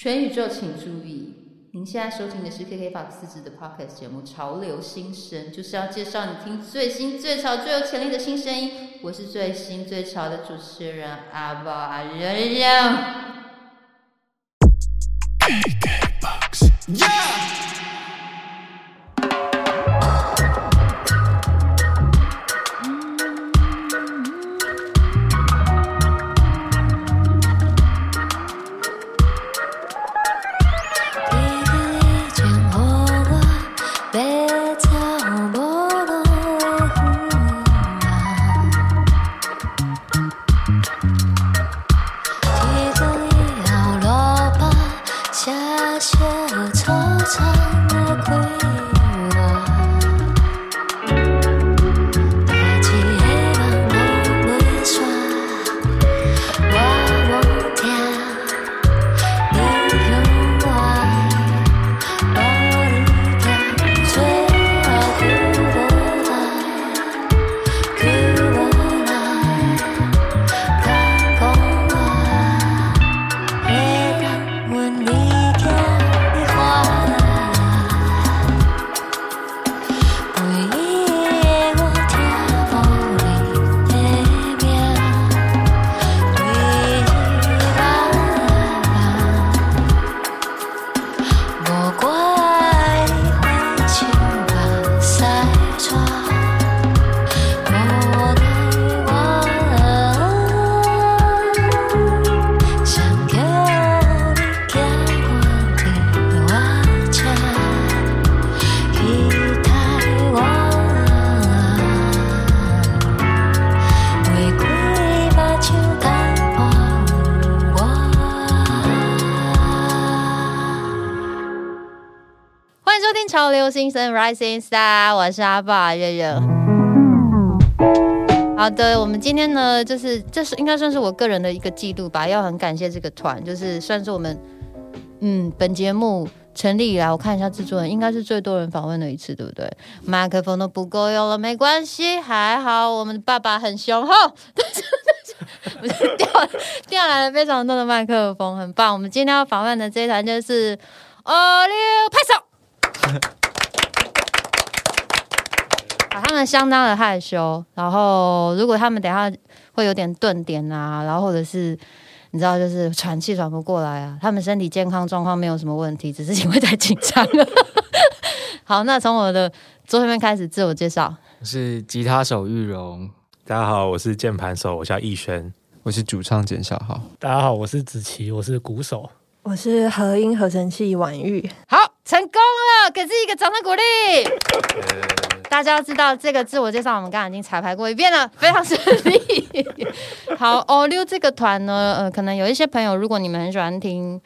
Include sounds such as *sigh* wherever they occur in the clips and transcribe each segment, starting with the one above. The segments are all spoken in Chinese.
全宇宙请注意！您现在收听的是 KK Box 自制的 Podcast 节目《潮流新声》，就是要介绍你听最新、最潮、最有潜力的新声音。我是最新最潮的主持人阿宝阿仁仁。潮流新声 Rising Star》，我是阿爸月月。好的，我们今天呢，就是这是应该算是我个人的一个记录吧，要很感谢这个团，就是算是我们嗯本节目成立以来，我看一下制作人应该是最多人访问的一次，对不对？麦克风都不够用了，没关系，还好我们的爸爸很雄厚，但是但是我就调调来了非常多的麦克风，很棒。我们今天要访问的这一团就是哦六拍手。啊，他们相当的害羞，然后如果他们等下会有点顿点啊，然后或者是你知道，就是喘气喘不过来啊，他们身体健康状况没有什么问题，只是因为太紧张了。好，那从我的左手边开始自我介绍。我是吉他手玉荣，大家好，我是键盘手，我叫逸轩。我是主唱简小豪。大家好，我是子琪，我是鼓手。我是合音合成器婉玉，好，成功了，给自己一个掌声鼓励。*laughs* 大家要知道，这个自我介绍我们刚刚已经彩排过一遍了，非常顺利。*laughs* 好，欧六这个团呢，呃，可能有一些朋友，如果你们很喜欢听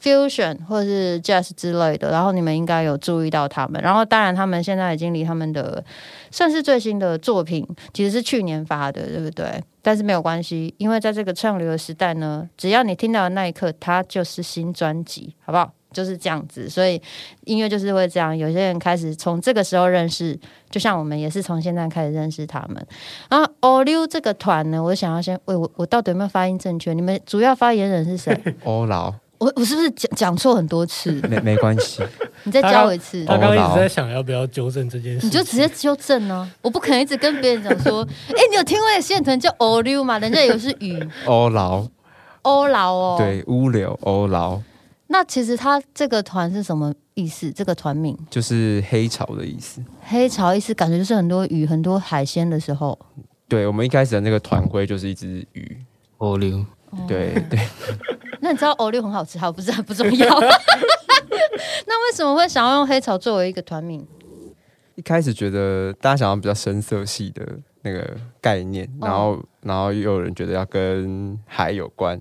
fusion 或是 jazz 之类的，然后你们应该有注意到他们。然后，当然他们现在已经离他们的算是最新的作品，其实是去年发的，对不对？但是没有关系，因为在这个畅流的时代呢，只要你听到的那一刻，它就是新专辑，好不好？就是这样子，所以音乐就是会这样。有些人开始从这个时候认识，就像我们也是从现在开始认识他们。然后 o l u 这个团呢，我想要先，喂，我我到底有没有发音正确？你们主要发言人是谁？*laughs* 欧劳我我是不是讲讲错很多次？没没关系，*laughs* 你再教我一次。他刚刚一直在想要不要纠正这件事，你就直接纠正呢、我不可能一直跟别人讲说，哎、你有听过一个线团叫 o l u 吗？人家以为是雨欧劳欧劳哦。，对乌流欧劳那其实他这个团是什么意思？这个团名就是黑潮的意思。黑潮意思感觉就是很多鱼、很多海鲜的时候。对我们一开始的那个团徽就是一只鱼，欧流，对对，*laughs* 那你知道欧六很好吃，好不是很不重要。*laughs* 那为什么会想要用黑潮作为一个团名？一开始觉得大家想要比较深色系的那个概念，然后然后又有人觉得要跟海有关，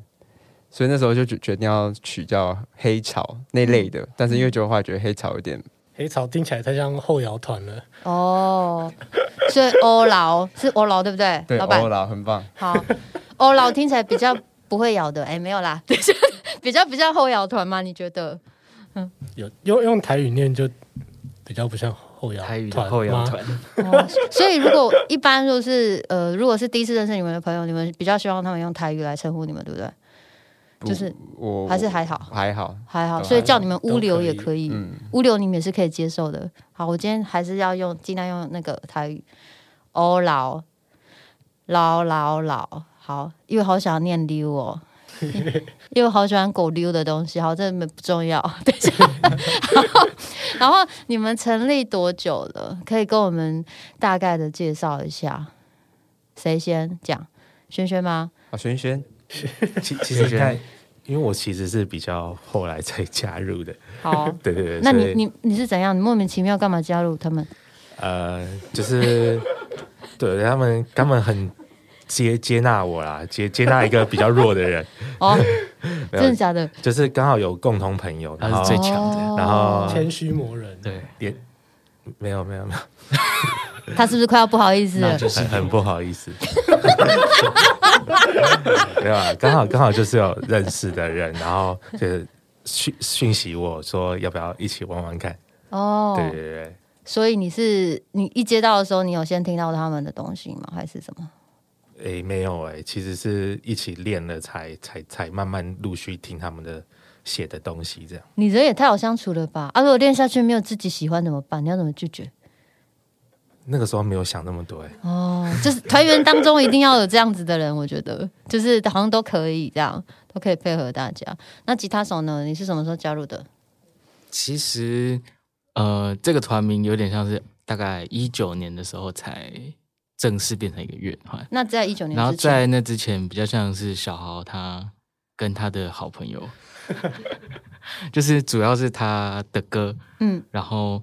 所以那时候就决决定要取叫黑潮那类的，但是因为觉得后觉得黑潮有点黑潮听起来太像后摇团了。哦，所以欧劳是欧劳对不对？*laughs* 对老板欧劳很棒，好，欧劳听起来比较不会摇的，哎，没有啦，*laughs* 比较比较后摇团吗？你觉得？嗯有用用台语念就比较不像后摇台语后摇团，哦，所以如果一般就是呃，如果是第一次认识你们的朋友，你们比较希望他们用台语来称呼你们，对不对？不就是我还是还好，还好，还好，所以叫你们物流也可以，物，流你们也是可以接受的。好，我今天还是要用尽量用那个台语，哦老老老老，好，因为好想念溜哦。*laughs* 因为我好喜欢狗溜的东西，好，这不重要。*laughs* 等一下，好 *laughs* 然后你们成立多久了？可以跟我们大概的介绍一下。谁先讲？轩轩吗？啊，轩轩，*laughs* 其其实看，因为我其实是比较后来才加入的，*laughs* 好，对对对。那你你你是怎样？你莫名其妙干嘛加入他们？呃，就是对他们，他们很接接纳我啦，接接纳一个比较弱的人，*laughs* 哦，真的假的？就是刚好有共同朋友，他是最强的。哦然后谦虚磨人，对，也没有没有没有，他是不是快要不好意思了？就是很很不好意思，*laughs* 没有啊，刚好刚好就是有认识的人，然后就是讯讯息我说要不要一起玩玩看，哦，对对对。所以你是你一接到的时候，你有先听到他们的东西吗？还是什么？诶，没有诶，其实是一起练了才才才慢慢陆续听他们的写的东西，这样。你人也太好相处了吧？啊，如果练下去没有自己喜欢怎么办？你要怎么拒绝？那个时候没有想那么多，哎，哦，就是团员当中一定要有这样子的人，我觉得就是好像都可以这样，都可以配合大家。那吉他手呢？你是什么时候加入的？其实呃，这个团名有点像是大概一九年的时候才正式变成一个乐团，那在一九年然后在那之前比较像是小豪他跟他的好朋友，*laughs* 就是主要是他的歌，嗯，然后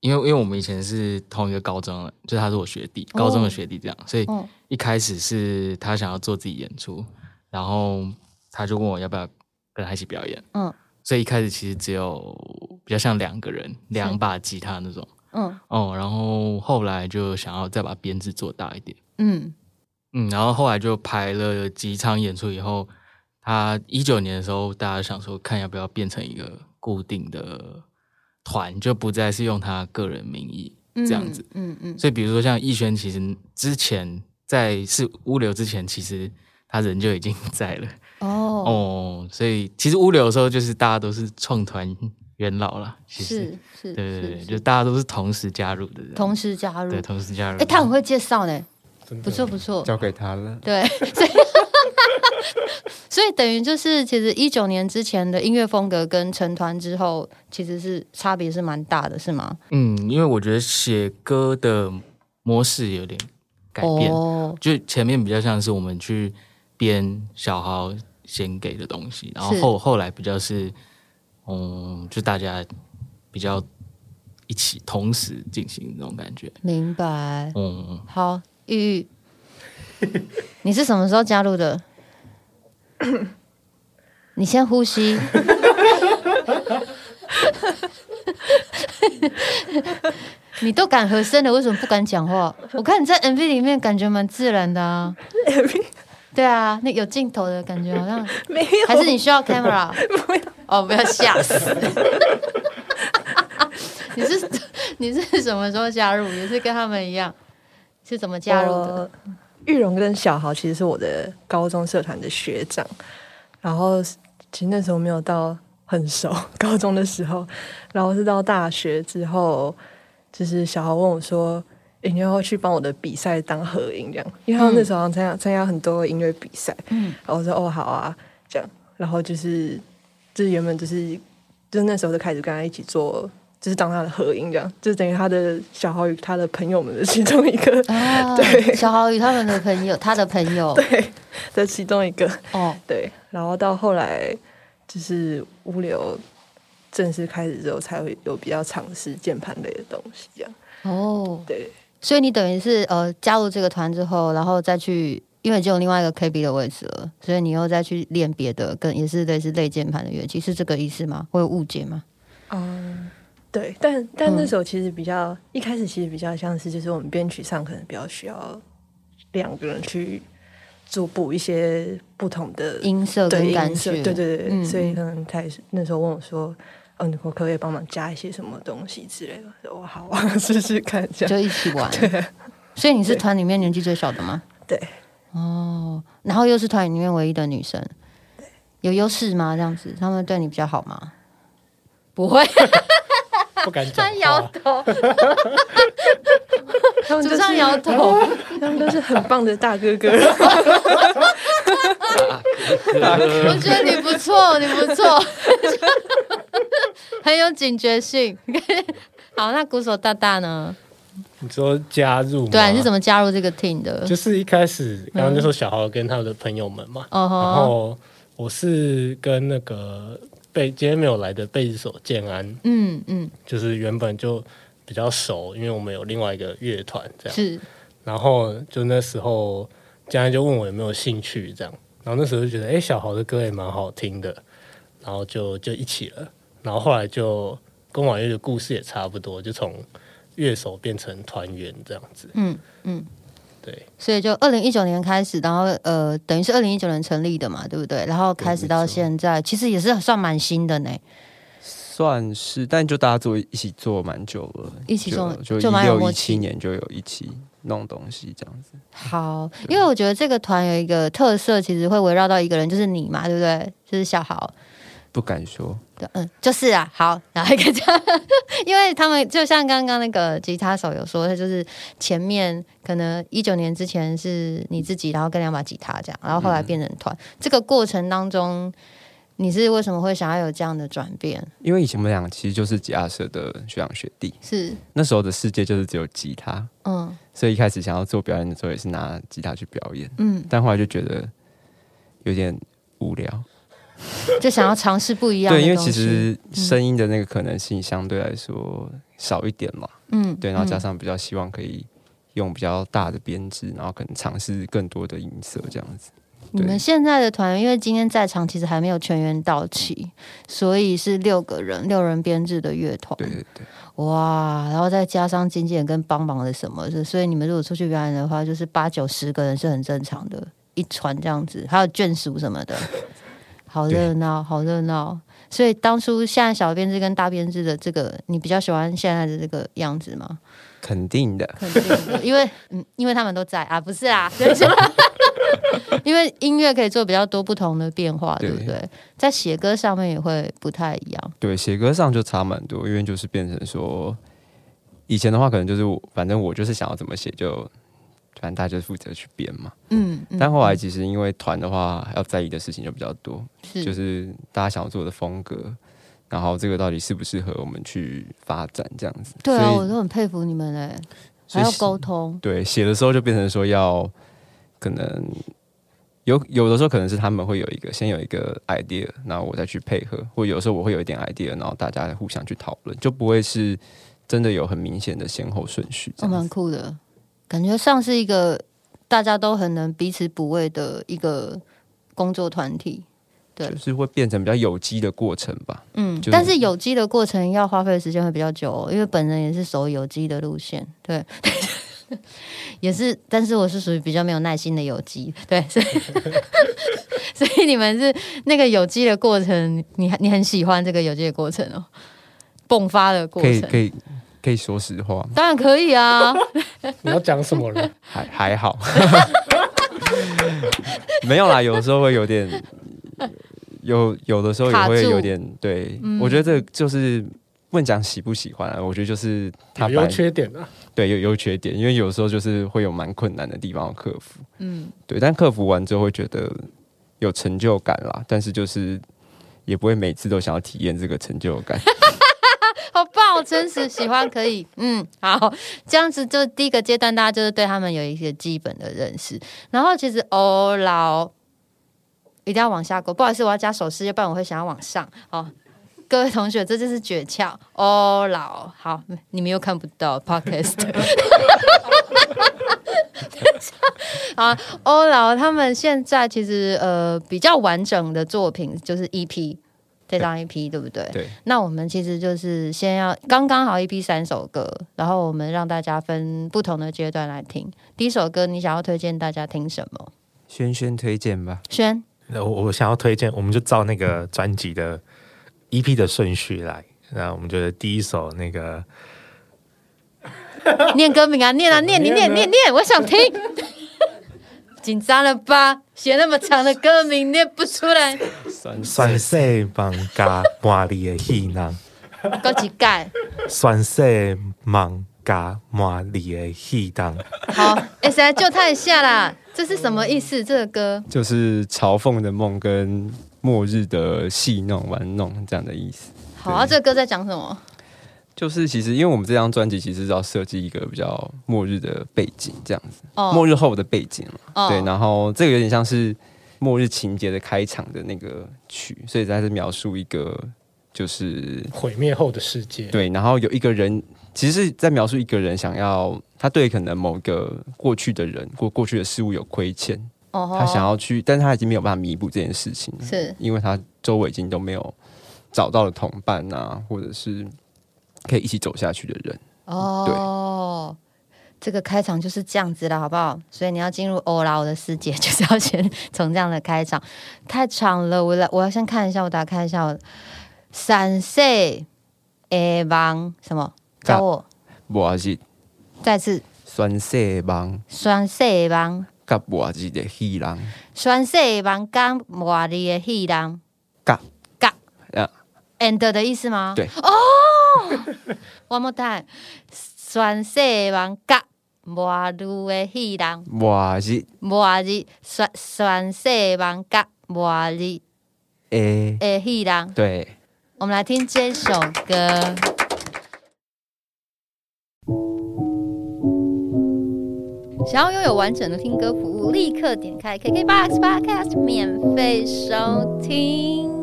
因为因为我们以前是同一个高中的，就是他是我学弟，高中的学弟这样，所以哦一开始是他想要做自己演出，然后他就问我要不要跟他一起表演，嗯所以一开始其实只有比较像两个人，两把吉他那种，嗯哦，然后后来就想要再把编制做大一点。嗯嗯，然后后来就排了几场演出以后，他一九年的时候，大家想说看要不要变成一个固定的团，就不再是用他个人名义嗯，这样子。嗯嗯，所以比如说像逸轩，其实之前在是物流之前，其实他人就已经在了哦，哦。所以其实物流的时候，就是大家都是创团元老了，其实是是，对对对，就大家都是同时加入的人，同时加入对。同时加入。哎，他很会介绍呢，不错不错。交给他了。对，所 *laughs* 以 *laughs* 所以等于就是，其实一九年之前的音乐风格跟成团之后，其实是差别是蛮大的，是吗？嗯，因为我觉得写歌的模式有点改变，哦，就前面比较像是我们去编小豪先给的东西，然后后后来比较是，嗯，就大家比较一起同时进行那种感觉。明白。嗯，好，玉玉，*laughs* 你是什么时候加入的？*coughs* 你先呼吸。*laughs* 你都敢和声了，为什么不敢讲话？我看你在 MV 里面感觉蛮自然的啊。对啊，那有镜头的感觉，好像没有，还是你需要 camera？哦，不要吓死！*laughs* 你是你是什么时候加入？也是跟他们一样，是怎么加入的？我玉荣跟小豪其实是我的高中社团的学长，然后其实那时候没有到很熟，高中的时候，然后是到大学之后，就是小豪问我说：“诶你要去帮我的比赛当合影这样？”因为他那时候好像参加参加很多音乐比赛，嗯然后我说：“哦，好啊。”这样，然后就是就是原本就是就是那时候就开始跟他一起做。就是当他的合影这样，就是等于他的小豪与他的朋友们的其中一个，啊，*laughs* 对小豪与他们的朋友，他的朋友，*laughs* 对的其中一个，哦，*laughs* 对，然后到后来就是物流正式开始之后，才会有比较尝试键盘类的东西，这样哦，对。所以你等于是呃加入这个团之后，然后再去，因为已经有另外一个 KB 的位置了，所以你又再去练别的，跟也是类似类键盘的乐器，是这个意思吗？会有误解吗？嗯，对，但但嗯那时候其实比较、一开始其实比较像是，就是我们编曲上可能比较需要两个人去做补一些不同的音色跟感觉，对对对，嗯所以可能他也是那时候问我说。嗯，我可不可以帮忙加一些什么东西之类的？我好啊，*laughs* 试试看这样。就一起玩。所以你是团里面年纪最小的吗？对，哦，然后又是团里面唯一的女生。有优势吗？这样子，他们对你比较好吗？不会，*laughs* 不敢讲他摇话。头，他们就是主唱摇头。*laughs* 他们都是很棒的大哥哥。我觉得你不错，你不错，*laughs* 很有警觉性。*laughs* 好，那鼓手大大呢？你说加入？对啊，你是怎么加入这个 team 的？就是一开始刚刚就说小豪跟他的朋友们嘛，然后我是跟那个贝今天没有来的贝斯手建安，嗯嗯，就是原本就比较熟，因为我们有另外一个乐团这样，是。然后就那时候建安就问我有没有兴趣这样，然后那时候就觉得哎、诶小豪的歌也蛮好听的，然后就就一起了，然后后来就跟婉月的故事也差不多，就从乐手变成团员这样子，嗯嗯。对。所以就二零一九年开始，然后呃，等于是二零一九年成立的嘛，对不对？然后开始到现在，其实也是算蛮新的呢。算是，但就大家做一起做蛮久了，一起做就一六一七年就有一起弄东西这样子。好，因为我觉得这个团有一个特色，其实会围绕到一个人，就是你嘛，对不对？就是小豪。不敢说，对，嗯，就是啊，好，*laughs* 然后一个这样，因为他们就像刚刚那个吉他手有说，他就是前面可能一九年之前是你自己，然后跟两把吉他这样，然后后来变成团，这个过程当中，你是为什么会想要有这样的转变？因为以前我们俩其实就是吉他社的学长学弟，是，那时候的世界就是只有吉他，嗯所以一开始想要做表演的时候也是拿吉他去表演，嗯，但后来就觉得有点无聊。*laughs* 就想要尝试不一样的对，因为其实声音的那个可能性相对来说少一点嘛。嗯，对，然后加嗯上比较希望可以用比较大的编制，然后可能尝试更多的音色这样子。你们现在的团员，因为今天在场其实还没有全员到齐，所以是六个人，六人编制的乐团。对对对，哇，然后再加上经纪人跟帮忙的什么的，所以你们如果出去表演的话，就是八九十个人是很正常的，一团这样子，还有眷属什么的，*laughs* 好热闹，好热闹。所以当初现在小编制跟大编制的这个，你比较喜欢现在的这个样子吗？肯定的。肯定的，因为嗯，因为他们都在啊，不是啊，对 *laughs* 因为音乐可以做比较多不同的变化，对不对对？在写歌上面也会不太一样，对，写歌上就差蛮多，因为就是变成说，以前的话可能就是，反正我就是想要怎么写就，反正大家就负责去编嘛。嗯，嗯但后来其实因为团的话，要在意的事情就比较多，是就是大家想要做的风格，然后这个到底适不适合我们去发展这样子。对啊，我都很佩服你们哎，还要沟通，对，写的时候就变成说要可能有有的时候可能是他们会有一个先有一个 idea，然后我再去配合，或有时候我会有一点 idea，然后大家互相去讨论，就不会是真的有很明显的先后顺序这哦，蛮。酷的，感觉像是一个大家都很能彼此补位的一个工作团体。对就是会变成比较有机的过程吧。嗯，就是但是有机的过程要花费的时间会比较久、哦，因为本人也是走有机的路线，对，*laughs* 也是，但是我是属于比较没有耐心的有机，对，所以 *laughs* 所以你们是那个有机的过程，你你很喜欢这个有机的过程哦，迸发的过程，可以可以可以说实话。吗，当然可以啊，*laughs* 你要讲什么了？还还好，*laughs* 没有啦，有的时候会有点，有有的时候也会有点对，嗯。我觉得这就是不能讲喜不喜欢啊，我觉得就是他有优缺点啊。对有优缺点，因为有时候就是会有蛮困难的地方要克服，嗯，对，但克服完之后会觉得有成就感啦，但是就是也不会每次都想要体验这个成就感。*laughs* 好棒，我真实喜欢，可以，嗯，好，这样子就第一个阶段，大家就是对他们有一些基本的认识，然后其实欧老一定要往下勾，不好意思，我要加手势，要不然我会想要往上好。各位同学，这就是诀窍欧老，好，你们又看不到 podcast。*laughs* 啊，欧老他们现在其实呃比较完整的作品就是 EP 这张 EP 对不对？对，那我们其实就是先要刚刚好一批三首歌，然后我们让大家分不同的阶段来听。第一首歌，你想要推荐大家听什么？轩轩推荐吧，轩，那我我想要推荐，我们就照那个专辑的 EP 的顺序来。那我们觉得第一首那个念歌名啊，念啊，念，*laughs* 你念，念，念，我想听。紧张了吧？写那么长的歌名念不出来，酸酸色芒加满里的戏囊，高级盖。酸色芒加满里的戏囊。好，哎、谁来救他一下啦？这是什么意思？这个歌就是嘲讽的梦跟末日的戏弄玩弄这样的意思。好啊，这个歌在讲什么？就是其实因为我们这张专辑其实是要设计一个比较末日的背景这样子，哦。末日后的背景对，然后这个有点像是末日情节的开场的那个曲，所以它是描述一个就是毁灭后的世界，对，然后有一个人，其实是在描述一个人想要他对可能某个过去的人或过去的事物有亏欠，哦他想要去，但是他已经没有办法弥补这件事情了，是。因为他周围已经都没有找到了同伴啊，或者是可以一起走下去的人。哦，这个开场就是这样子了，好不好？所以你要进入欧劳的世界，就是要先从这样的开场。太长了，我来，我要先看一下，我打开一下我。闪色诶芒什么？教我末日再次。酸色梦酸色芒，甲末日的戏人，酸色芒甲末日的戏人甲甲啊 end 的意思吗？对。哦，one more time，酸色芒甲末日的戏人。末日。末日。全全世王甲末日。诶，的戏人，对，我们来听这首歌。想要拥有完整的听歌服务，立刻点开 KKBOX Podcast 免费收听。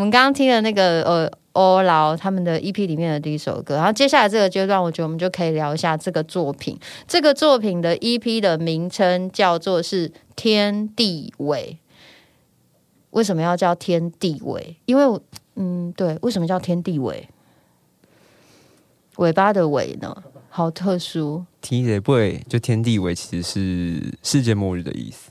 我们刚刚听了那个呃欧劳他们的 EP 里面的第一首歌，然后接下来这个阶段，我觉得我们就可以聊一下这个作品。这个作品的 EP 的名称叫做是《天地尾》。为什么要叫天地尾？因为嗯，对，为什么叫天地尾？尾巴的尾呢？好特殊天地尾就天地尾其实是世界末日的意思。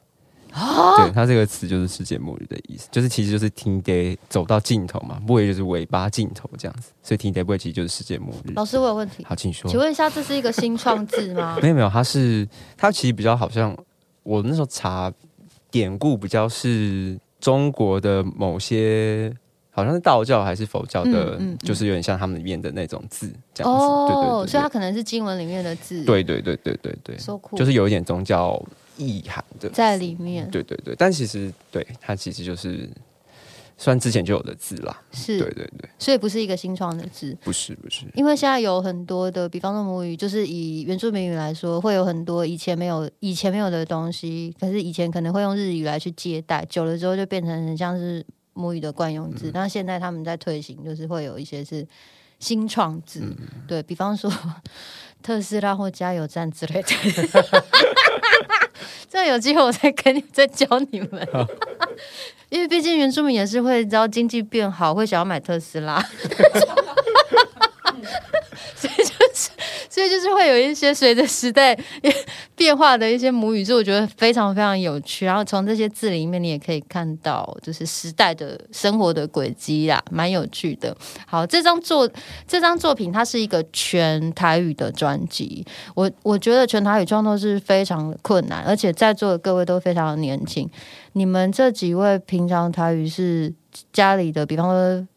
啊！对，它这个词就是世界末日的意思，就是其实就是天地走到尽头嘛，尾就是尾巴尽头这样子，所以天地尾其实就是世界末日。老师，我有问题，好，请说请。问一下，这是一个新创字吗？*laughs* 没有没有，它是它其实比较好像我那时候查典故比较是中国的某些。好像是道教还是佛教的，嗯嗯嗯就是有点像他们里面的那种字这样子。对对对所以它可能是经文里面的字，对对对对对对，，so cool，就是有一点宗教意涵的。在里面，对对对，但其实对它其实就是算之前就有的字啦。是，对对对，所以不是一个新创的字。不是不是。因为现在有很多的，比方说母语，就是以原住民语来说，会有很多以前没有、以前没有的东西，可是以前可能会用日语来去接待，久了之后就变成很像是母语的惯用字。那、现在他们在推行，就是会有一些是新创字，对比方说特斯拉或加油站之类的。*laughs* *laughs* 这样有机会我再跟你再教你们，*laughs* 因为毕竟原住民也是会，只要经济变好，会想要买特斯拉。*laughs* 所以就是会有一些随着时代变化的一些母语，所以我觉得非常非常有趣。然后从这些字里面，你也可以看到就是时代的生活的轨迹啦，蛮有趣的。好，这张作这张作品它是一个全台语的专辑，我我觉得全台语创作是非常困难，而且在座的各位都非常的年轻。你们这几位平常台语是家里的，比方说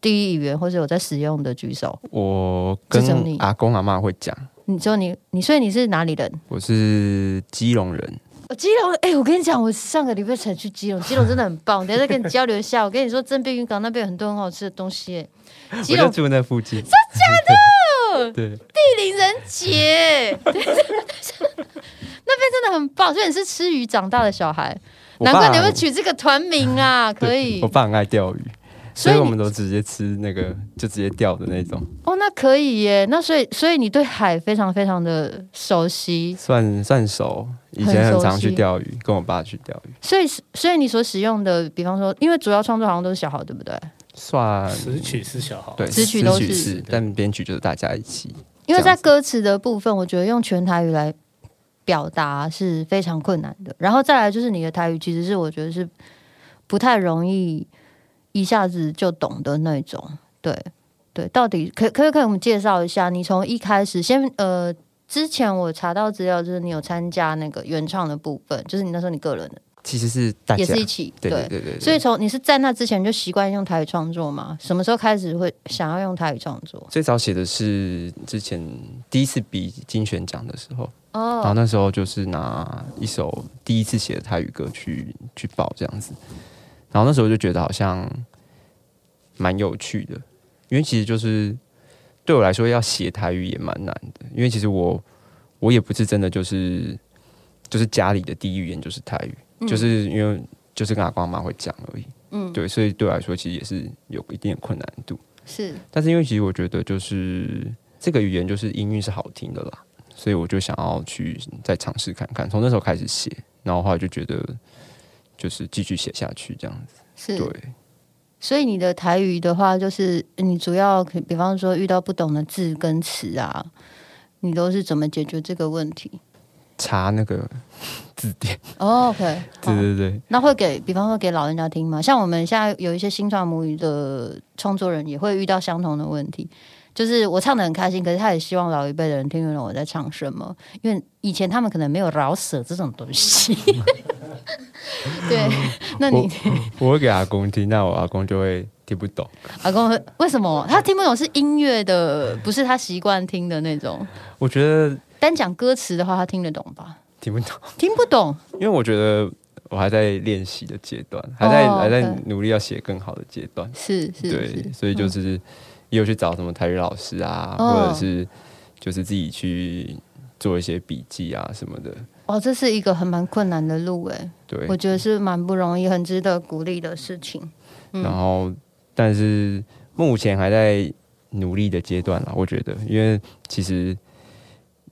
第一语言或者有在使用的举手。我跟阿公阿妈会讲，你说你你所以你是哪里人？我是基隆人，我基隆，哎、我跟你讲，我上个礼拜才去基隆，基隆真的很棒。*laughs* 等下再跟你交流一下。我跟你说，正滨渔港那边有很多很好吃的东西、哎基隆住那附近。真假的？*laughs* 对，地灵人杰，那边真的很棒。所以你是吃鱼长大的小孩，难怪你会取这个团名啊，*laughs* 可以我。爸很爱钓鱼，所以我们都直接吃那个就直接钓的那种，哦，那可以耶。那所以所以你对海非常非常的熟悉，算算熟。以前很常去钓鱼，跟我爸去钓鱼，所以所以你所使用的，比方说，因为主要创作好像都是小豪，对不对？算词曲是小豪，对，词曲都是是，但编曲就是大家一起。因为在歌词的部分，我觉得用全台语来表达是非常困难的。然后再来就是你的台语，其实是我觉得是不太容易一下子就懂的那种。对对，到底可可以可以我们介绍一下，你从一开始先呃之前我查到资料，就是你有参加那个原创的部分，就是你那时候你个人的其实是大家也是一起对对对对对，所以从你是在那之前就习惯用台语创作吗？什么时候开始会想要用台语创作？最早写的是之前第一次比金选奖的时候，然后哦，那时候就是拿一首第一次写的台语歌去去报这样子，然后那时候就觉得好像蛮有趣的，因为其实就是对我来说要写台语也蛮难的，因为其实我我也不是真的就是就是家里的第一语言就是台语，就是因为就是跟阿公阿妈会讲而已，嗯，对，所以对我来说其实也是有一定的困难度。是但是因为其实我觉得就是这个语言就是音韵是好听的啦，所以我就想要去再尝试看看。从那时候开始写，然后后来就觉得就是继续写下去这样子。是，对，所以你的台语的话，就是你主要可比方说遇到不懂的字跟词啊，你都是怎么解决这个问题？查那个 *laughs* 字典，哦，OK，*laughs* 对对对，那会给，比方说给老人家听吗？像我们现在有一些新创母语的创作人，也会遇到相同的问题。就是我唱的很开心，可是他也希望老一辈的人听得懂我在唱什么，因为以前他们可能没有饶舌这种东西。*laughs* 对，那你我会给阿公听，那我阿公就会听不懂。阿公为什么他听不懂是音乐的，不是他习惯听的那种？我觉得单讲歌词的话，他听得懂吧？听不懂，听不懂，因为我觉得我还在练习的阶段，还在、哦还在努力要写更好的阶段。是是对，是，所以就是也有去找什么台语老师啊，哦。或者是就是自己去做一些笔记啊什么的。哦，这是一个很蛮困难的路哎，对，我觉得是蛮不容易，很值得鼓励的事情。嗯。然后但是目前还在努力的阶段啦，我觉得，因为其实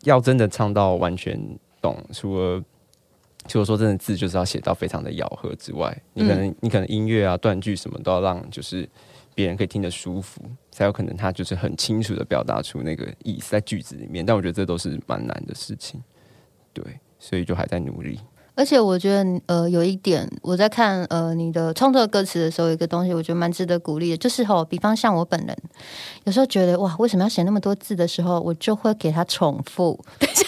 要真的唱到完全懂，除了除了说真的字就是要写到非常的咬合之外，你可能、你可能音乐啊断句什么都要让就是别人可以听得舒服，才有可能他就是很清楚的表达出那个意思在句子里面。但我觉得这都是蛮难的事情，对，所以就还在努力。而且我觉得，呃，有一点我在看呃你的创作歌词的时候，有一个东西我觉得蛮值得鼓励的，就是吼，比方像我本人，有时候觉得哇，为什么要写那么多字的时候，我就会给他重复。等一下，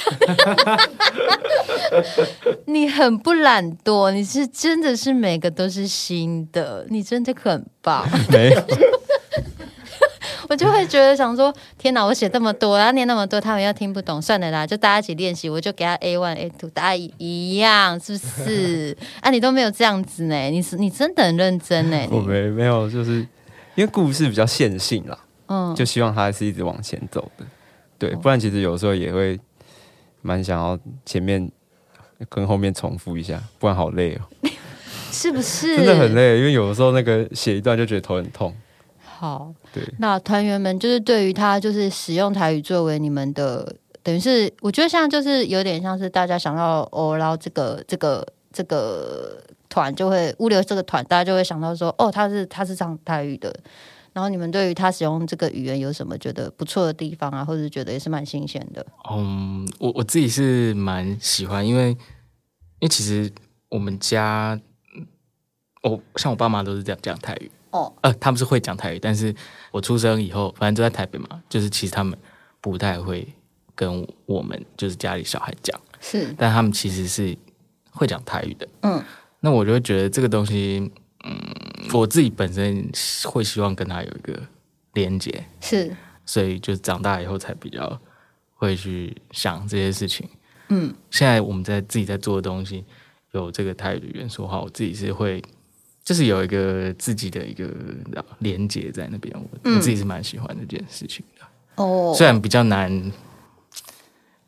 你很不懒惰，你是真的是每个都是新的，你真的很棒。*laughs* 没有，我就会觉得想说，天哪，我写这么多，要念那么多，他们要听不懂，算了啦，就大家一起练习，我就给他 A one A two，大家一一样，是不是？*laughs* 啊，你都没有这样子呢，你是你真的很认真呢，我没没有，就是因为故事比较线性啦。嗯，就希望它是一直往前走的，对，不然其实有时候也会蛮想要前面跟后面重复一下，不然好累哦，*laughs* 是不是？真的很。累，因为有的时候那个写一段就觉得头很痛，好，对，那团员们就是对于他就是使用台语作为你们的，等于是我觉得像就是有点像是大家想到哦，然后这个这个这个团就会物流这个团，大家就会想到说哦，他是他是唱台语的。然后你们对于他使用这个语言有什么觉得不错的地方啊，或者觉得也是蛮新鲜的？嗯，我我自己是蛮喜欢，因为因为其实我们家，嗯我像我爸妈都是这样讲台语，哦，呃，他们是会讲台语，但是我出生以后，反正就在台北嘛，就是其实他们不太会跟我们就是家里小孩讲，是，但他们其实是会讲台语的。嗯，那我就会觉得这个东西，嗯，我自己本身会希望跟他有一个连接，是，所以就长大以后才比较会去想这些事情。嗯，现在我们在自己在做的东西有这个台语的元素的话，我自己是会，就是有一个自己的一个连接在那边，我、嗯我自己是蛮喜欢这件事情的。哦，虽然比较难，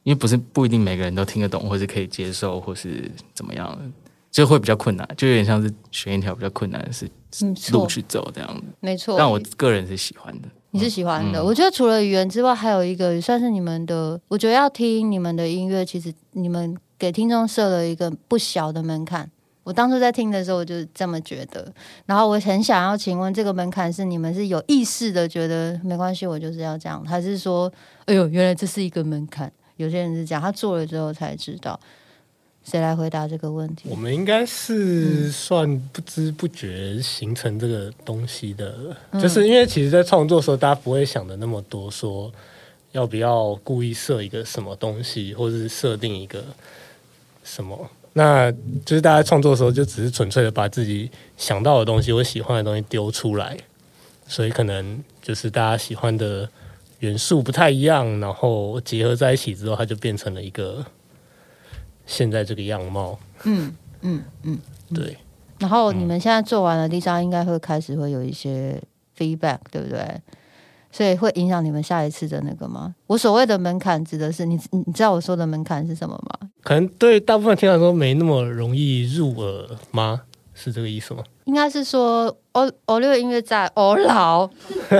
因为不是不一定每个人都听得懂，或是可以接受，或是怎么样，就会比较困难，就有点像是选一条比较困难的事路去走这样子。没错。但我个人是喜欢的。你是喜欢的。嗯我觉得除了语言之外，还有一个也算是你们的。我觉得要听你们的音乐，其实你们给听众设了一个不小的门槛。我当初在听的时候，我就这么觉得。然后我很想要请问，这个门槛是你们是有意识的觉得没关系，我就是要这样，还是说，哎呦，原来这是一个门槛？有些人是这样，他做了之后才知道。谁来回答这个问题我？们应该是算不知不觉形成这个东西的，就是因为其实，在创作的时候，大家不会想的那么多，说要不要故意设一个什么东西，或者是设定一个什么。那就是大家创作的时候，就只是纯粹的把自己想到的东西我喜欢的东西丢出来，所以可能就是大家喜欢的元素不太一样，然后结合在一起之后，它就变成了一个现在这个样貌。嗯嗯嗯。对，然后你们现在做完了，丽莎应该会开始会有一些 feedback，对不对？所以会影响你们下一次的那个吗？我所谓的门槛指的是你，你知道我说的门槛是什么吗？可能对大部分听众来说没那么容易入耳吗？是这个意思吗？应该是说，欧欧六音乐在欧老，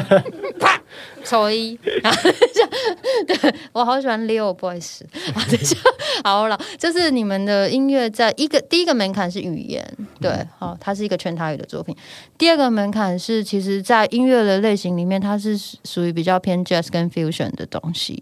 *laughs* 啪，抽一，然后就对我好喜欢 Leo Boys，好等一下，好了，就是你们的音乐在一个第一个门槛是语言，对，好，它是一个全台语的作品。第二个门槛是，其实，在音乐的类型里面，它是属于比较偏 jazz 跟 fusion 的东西。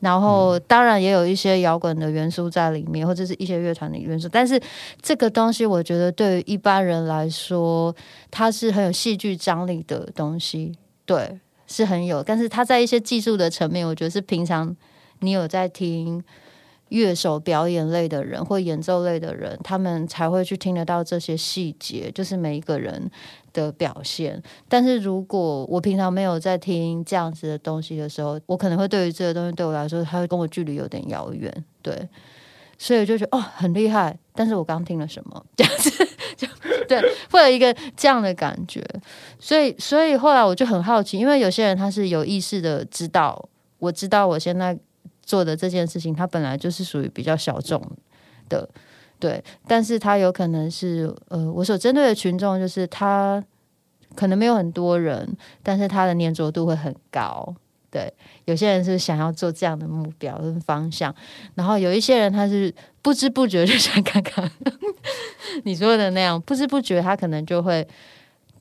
然后当然也有一些摇滚的元素在里面，或者是一些乐团的元素。但是这个东西，我觉得对于一般人来说，它是很有戏剧张力的东西，对，是很有。但是它在一些技术的层面，我觉得是平常你有在听乐手表演类的人或演奏类的人，他们才会去听得到这些细节，就是每一个人。的表现，但是如果我平常没有在听这样子的东西的时候，我可能会对于这个东西对我来说，它会跟我距离有点遥远，对，所以我就觉得哦很厉害，但是我刚听了什么？这样子，就对，会有一个这样的感觉，所以所以后来我就很好奇，因为有些人他是有意识的知道，我知道我现在做的这件事情，它本来就是属于比较小众的。对，但是他有可能是呃，我所针对的群众就是他可能没有很多人，但是他的粘着度会很高。对，有些人是想要做这样的目标跟方向，然后有一些人他是不知不觉 *laughs* 就像刚刚 *laughs* 你说的那样，不知不觉他可能就会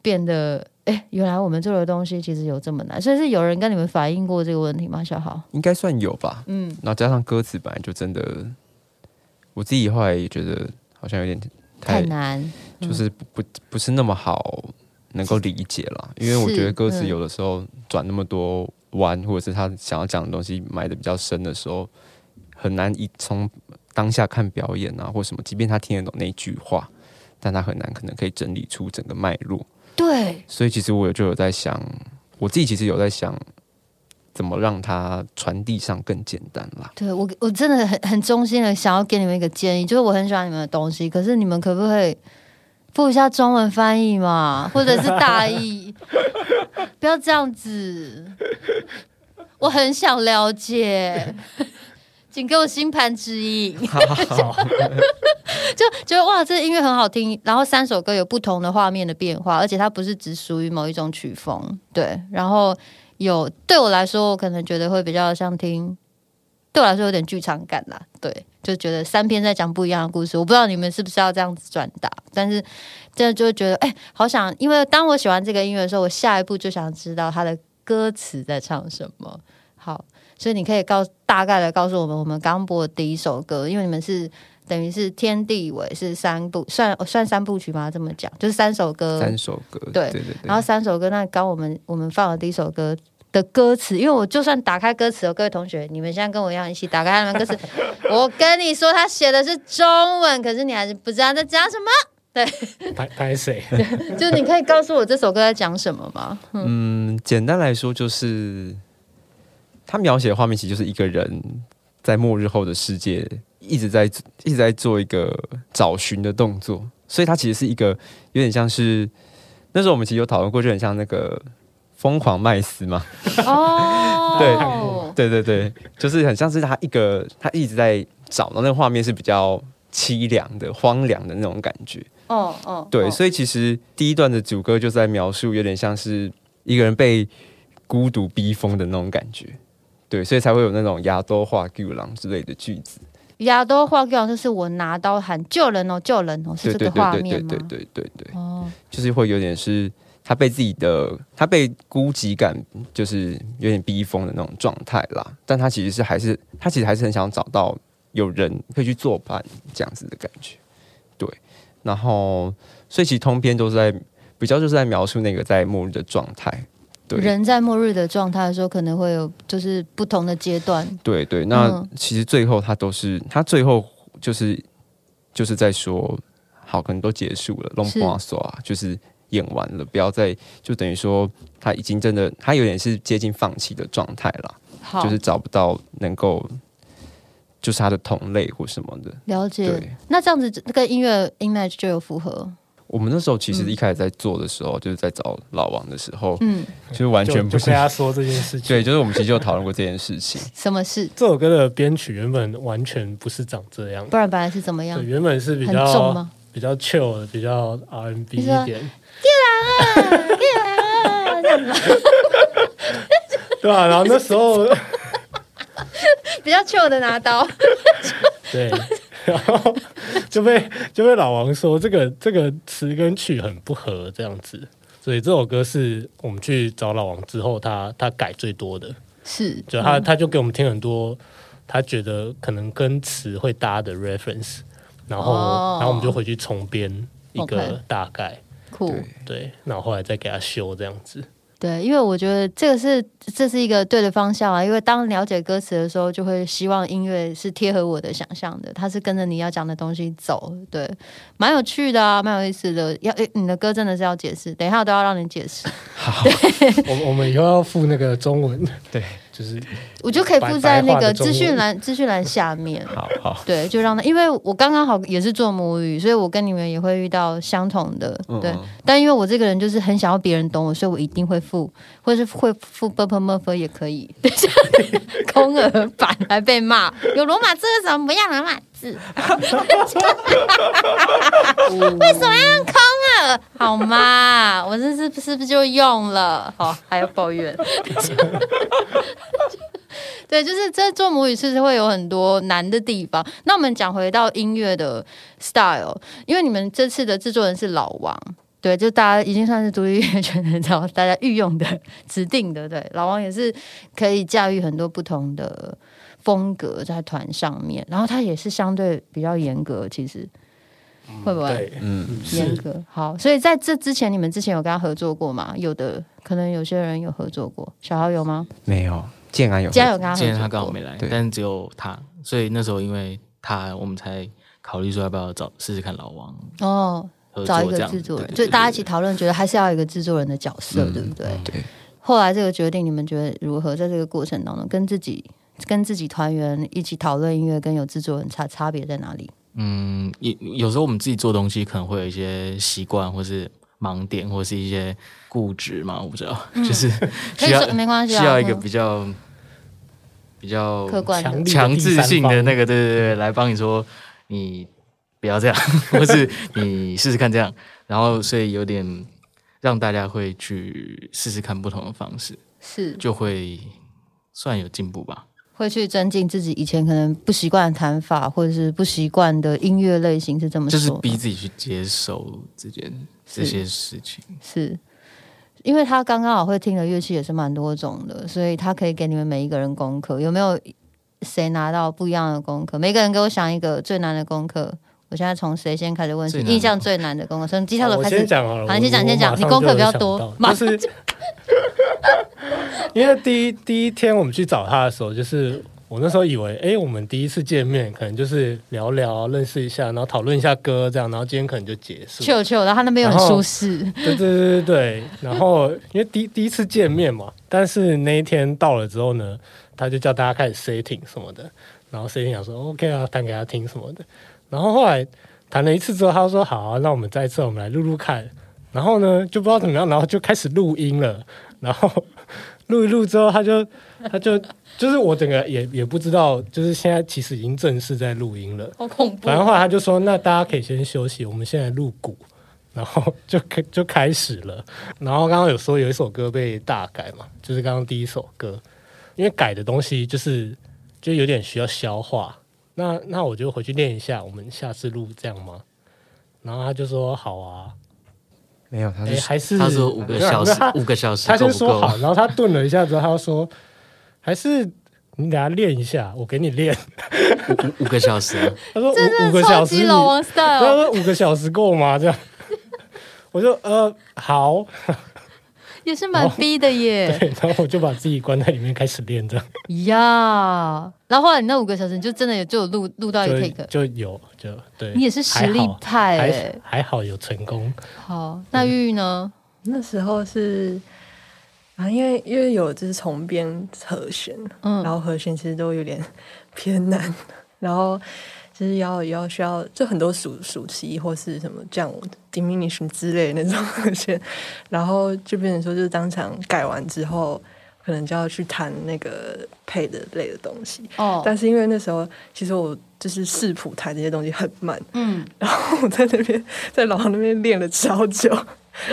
变得，哎，原来我们做的东西其实有这么难。所以是有人跟你们反映过这个问题吗？小豪应该算有吧。嗯，然后加上歌词本来就真的。我自己后来也觉得好像有点太难，就是不不不是那么好能够理解了，因为我觉得歌词有的时候转那么多弯，或者是他想要讲的东西埋的比较深的时候，很难一从当下看表演啊或什么，即便他听得懂那句话，但他很难可能可以整理出整个脉络。对，所以其实我就有在想，我自己其实有在想。怎么让它传递上更简单啦？对我，我真的很很衷心的想要给你们一个建议，就是我很喜欢你们的东西，可是你们可不可以附一下中文翻译嘛，*laughs* 或者是大意？*laughs* 不要这样子，我很想了解，请给我星盘指引。*laughs* 就觉得哇，这音乐很好听，然后三首歌有不同的画面的变化，而且它不是只属于某一种曲风，对，然后。有对我来说，我可能觉得会比较像听，对我来说有点剧场感啦。对，就觉得三篇在讲不一样的故事。我不知道你们是不是要这样子转达，但是真的就觉得，哎，好想，因为当我喜欢这个音乐的时候，我下一步就想知道它的歌词在唱什么。好，所以你可以告大概的告诉我们，我们刚播的第一首歌，因为你们是。等于是天地尾是三部，算算三部曲吗？这么讲，就是三首歌，三首歌，对对对。然后三首歌，那刚我们我们放的第一首歌的歌词，因为我就算打开歌词哦，各位同学，你们现在跟我一样一起打开他们歌词，*laughs* 我跟你说，他写的是中文，可是你还是不知道在讲什么。对，拍拍谁？*laughs* 就是你可以告诉我这首歌在讲什么吗？嗯，简单来说就是，他描写的画面其实就是一个人在末日后的世界。一直在一直在做一个找寻的动作，所以它其实是一个有点像是那时候我们其实有讨论过，就很像那个疯狂麦斯嘛。哦，对对对对，就是很像是他一个他一直在找，那那个画面是比较凄凉的、荒凉的那种感觉。哦哦，对，所以其实第一段的主歌就在描述，有点像是一个人被孤独逼疯的那种感觉。对，所以才会有那种亚多化巨狼之类的句子。亚多画给就是我拿刀喊救人哦，救人哦，是这个画面吗？对对对对对哦，就是会有点是他被自己的他被孤寂感，就是有点逼疯的那种状态啦。但他其实是还是他其实还是很想找到有人可以去作伴这样子的感觉。对，然后所以其实通篇都是在比较就是在描述那个在末日的状态。对人在末日的状态的时候，可能会有就是不同的阶段。对对，那嗯其实最后他都是他最后就是就是在说，好，可能都结束了，龙是不说啊，就是演完了，不要再就等于说他已经真的他有点是接近放弃的状态了，好，就是找不到能够就是他的同类或什么的。了解。那这样子，这个音乐 image 就有符合。我们那时候其实嗯一开始在做的时候，就是在找老王的时候，嗯，就是完全不就是跟他说这件事情。*laughs* 对，就是我们其实就有讨论过这件事情。*laughs* 什么事？这首歌的编曲原本完全不是长这样，不然本来是怎么样对，？原本是比较重较吗？比较 chill 的，比较 R&B 你说一点，啊这样子吗对啊、然后那时候 *laughs* 比较 chill 的拿刀。对，*laughs* 然后就被 *laughs* 就被老王说这个这个词跟曲很不合这样子，所以这首歌是我们去找老王之后，他他改最多的，是，就他、嗯他就给我们听很多他觉得可能跟词会搭的 reference，然后、哦然后我们就回去重编一个大概。酷。对对，然后后来再给他修这样子。对，因为我觉得这个是这是一个对的方向啊。因为当了解歌词的时候，就会希望音乐是贴合我的想象的，它是跟着你要讲的东西走。对，蛮有趣的啊，蛮有意思的。要诶，你的歌真的是要解释，等一下我都要让你解释。*laughs* 我我们以后要附那个中文，对，就是我就可以附在那个资讯栏资讯栏下面。*laughs* 好好，对，就让他，因为我刚刚好也是做母语，所以我跟你们也会遇到相同的，对。嗯嗯但因为我这个人就是很想要别人懂我，所以我一定会附，或是会付 b u p e m h 也可以。等下，空耳版还被骂，有罗马字的，怎么不要罗马字？*laughs* 为什么要空啊？好吗？我这是不是不是就用了？好，还要抱怨。*laughs* 对，就是这做母语其实会有很多难的地方。那我们讲回到音乐的 style，因为你们这次的制作人是老王，对，就大家已经算是独立音乐圈的，知道大家御用的、指定的，对，老王也是可以驾驭很多不同的风格在团上面，然后他也是相对比较严格，其实会不会？对，嗯，严格好，所以在这之前，你们之前有跟他合作过吗？有的，可能有些人有合作过，小豪有吗？没有，建安有建安有跟他合作过，他刚好没来对，但只有他，所以那时候因为他，我们才考虑说要不要找试试看老王哦，找一个制作人，对就大家一起。讨论，觉得还是要有一个制作人的角色，嗯对不对？对。后来这个决定，你们觉得如何？在这个过程当中，跟自己跟自己团员一起讨论音乐，跟有制作人差差别在哪里？嗯，有有时候我们自己做东西可能会有一些习惯，或是盲点，或是一些固执嘛，我不知道，就是需要没关系啊，需要一个嗯。比较比较客观的。强强制性的那个，个，对对对，来帮你说你不要这样，*laughs* 或是你试试看这样，然后所以有点让大家会去试试看不同的方式，是。就会算有进步吧。会去增进自己以前可能不习惯的弹法，或者是不习惯的音乐类型，是这么就是说逼自己去接受这件这些事情。是。因为他刚刚好会听的乐器也是蛮多种的，所以他可以给你们每一个人功课。有没有谁拿到不一样的功课？每个人给我想一个最难的功课。我现在从谁先开始问？印象最难的功课，从吉他好我手开始。先讲好了，好你先讲先讲你功课比较多就是因为第一第一天我们去找他的时候，就是我那时候以为，哎，我们第一次见面可能就是聊聊、认识一下，然后讨论一下歌这样，然后今天可能就结束。球球，然后他那边又很舒适，对对对对对，然后因为第第一次见面嘛，但是那一天到了之后呢，他就叫大家开始 setting 什么的，然后 setting 想说 OK 啊，弹给他听什么的，然后后来谈了一次之后，他说好、啊，那我们再一次我们来录录看，然后呢就不知道怎么样，然后就开始录音了，*laughs* 然后录一录之后，他就他就就是我整个也也不知道，就是现在其实已经正式在录音了，好恐怖。反正后来他就说，那大家可以先休息，我们现在录鼓，然后就开就开始了。然后刚刚有说有一首歌被大改嘛，就是刚刚第一首歌，因为改的东西就是就有点需要消化。那那我就回去练一下，我们下次录这样吗？然后他就说好啊，没有，他哎，是还是他说五个小时五个小时他？先说好，然后他顿了一下之后，他又说还是你等下练一下，我给你练。五五五个小时啊，*laughs* 他说真五五个的超小时老王他 style。说五个小时够吗？这样，我就呃好，也是蛮逼的耶。*laughs* 对，然后我就把自己关在里面开始练，这样呀，然后后来你那五个小时，你就真的也就有录录到一个 take，就就有就对。你也是实力派哎、还还好有成功。好，那玉玉呢？那时候是啊，因为因为有就是重编和弦，嗯然后和弦其实都有点 *laughs* 偏难，然后就是要要需要就很多暑暑期或是什么这样 diminution 之类的那种 *laughs* 和弦，然后就变成说就是当场改完之后，可能就要去弹那个配的类的东西。哦，但是因为那时候其实我就是视谱弹这些东西很慢，嗯，然后我在那边在老王那边练了超久，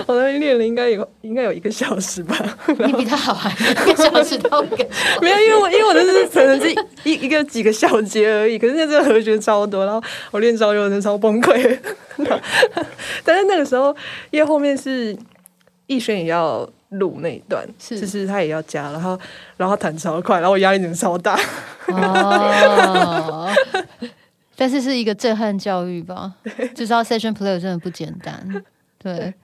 我那边练了应该有应该有一个小时吧。你比他好还一个小时到一个没有，因为我因为我的是可能是一一个几个小节而已，可是那这个和弦超多，然后我练超久，真的超崩溃。*laughs* 但是那个时候，因为后面是逸轩也要录那一段，是就是他也要加，然后然后弹超快，然后我压力真的超大。哦。*laughs* 但是是一个震撼教育吧，*laughs* 就知道 session player 真的不简单。对，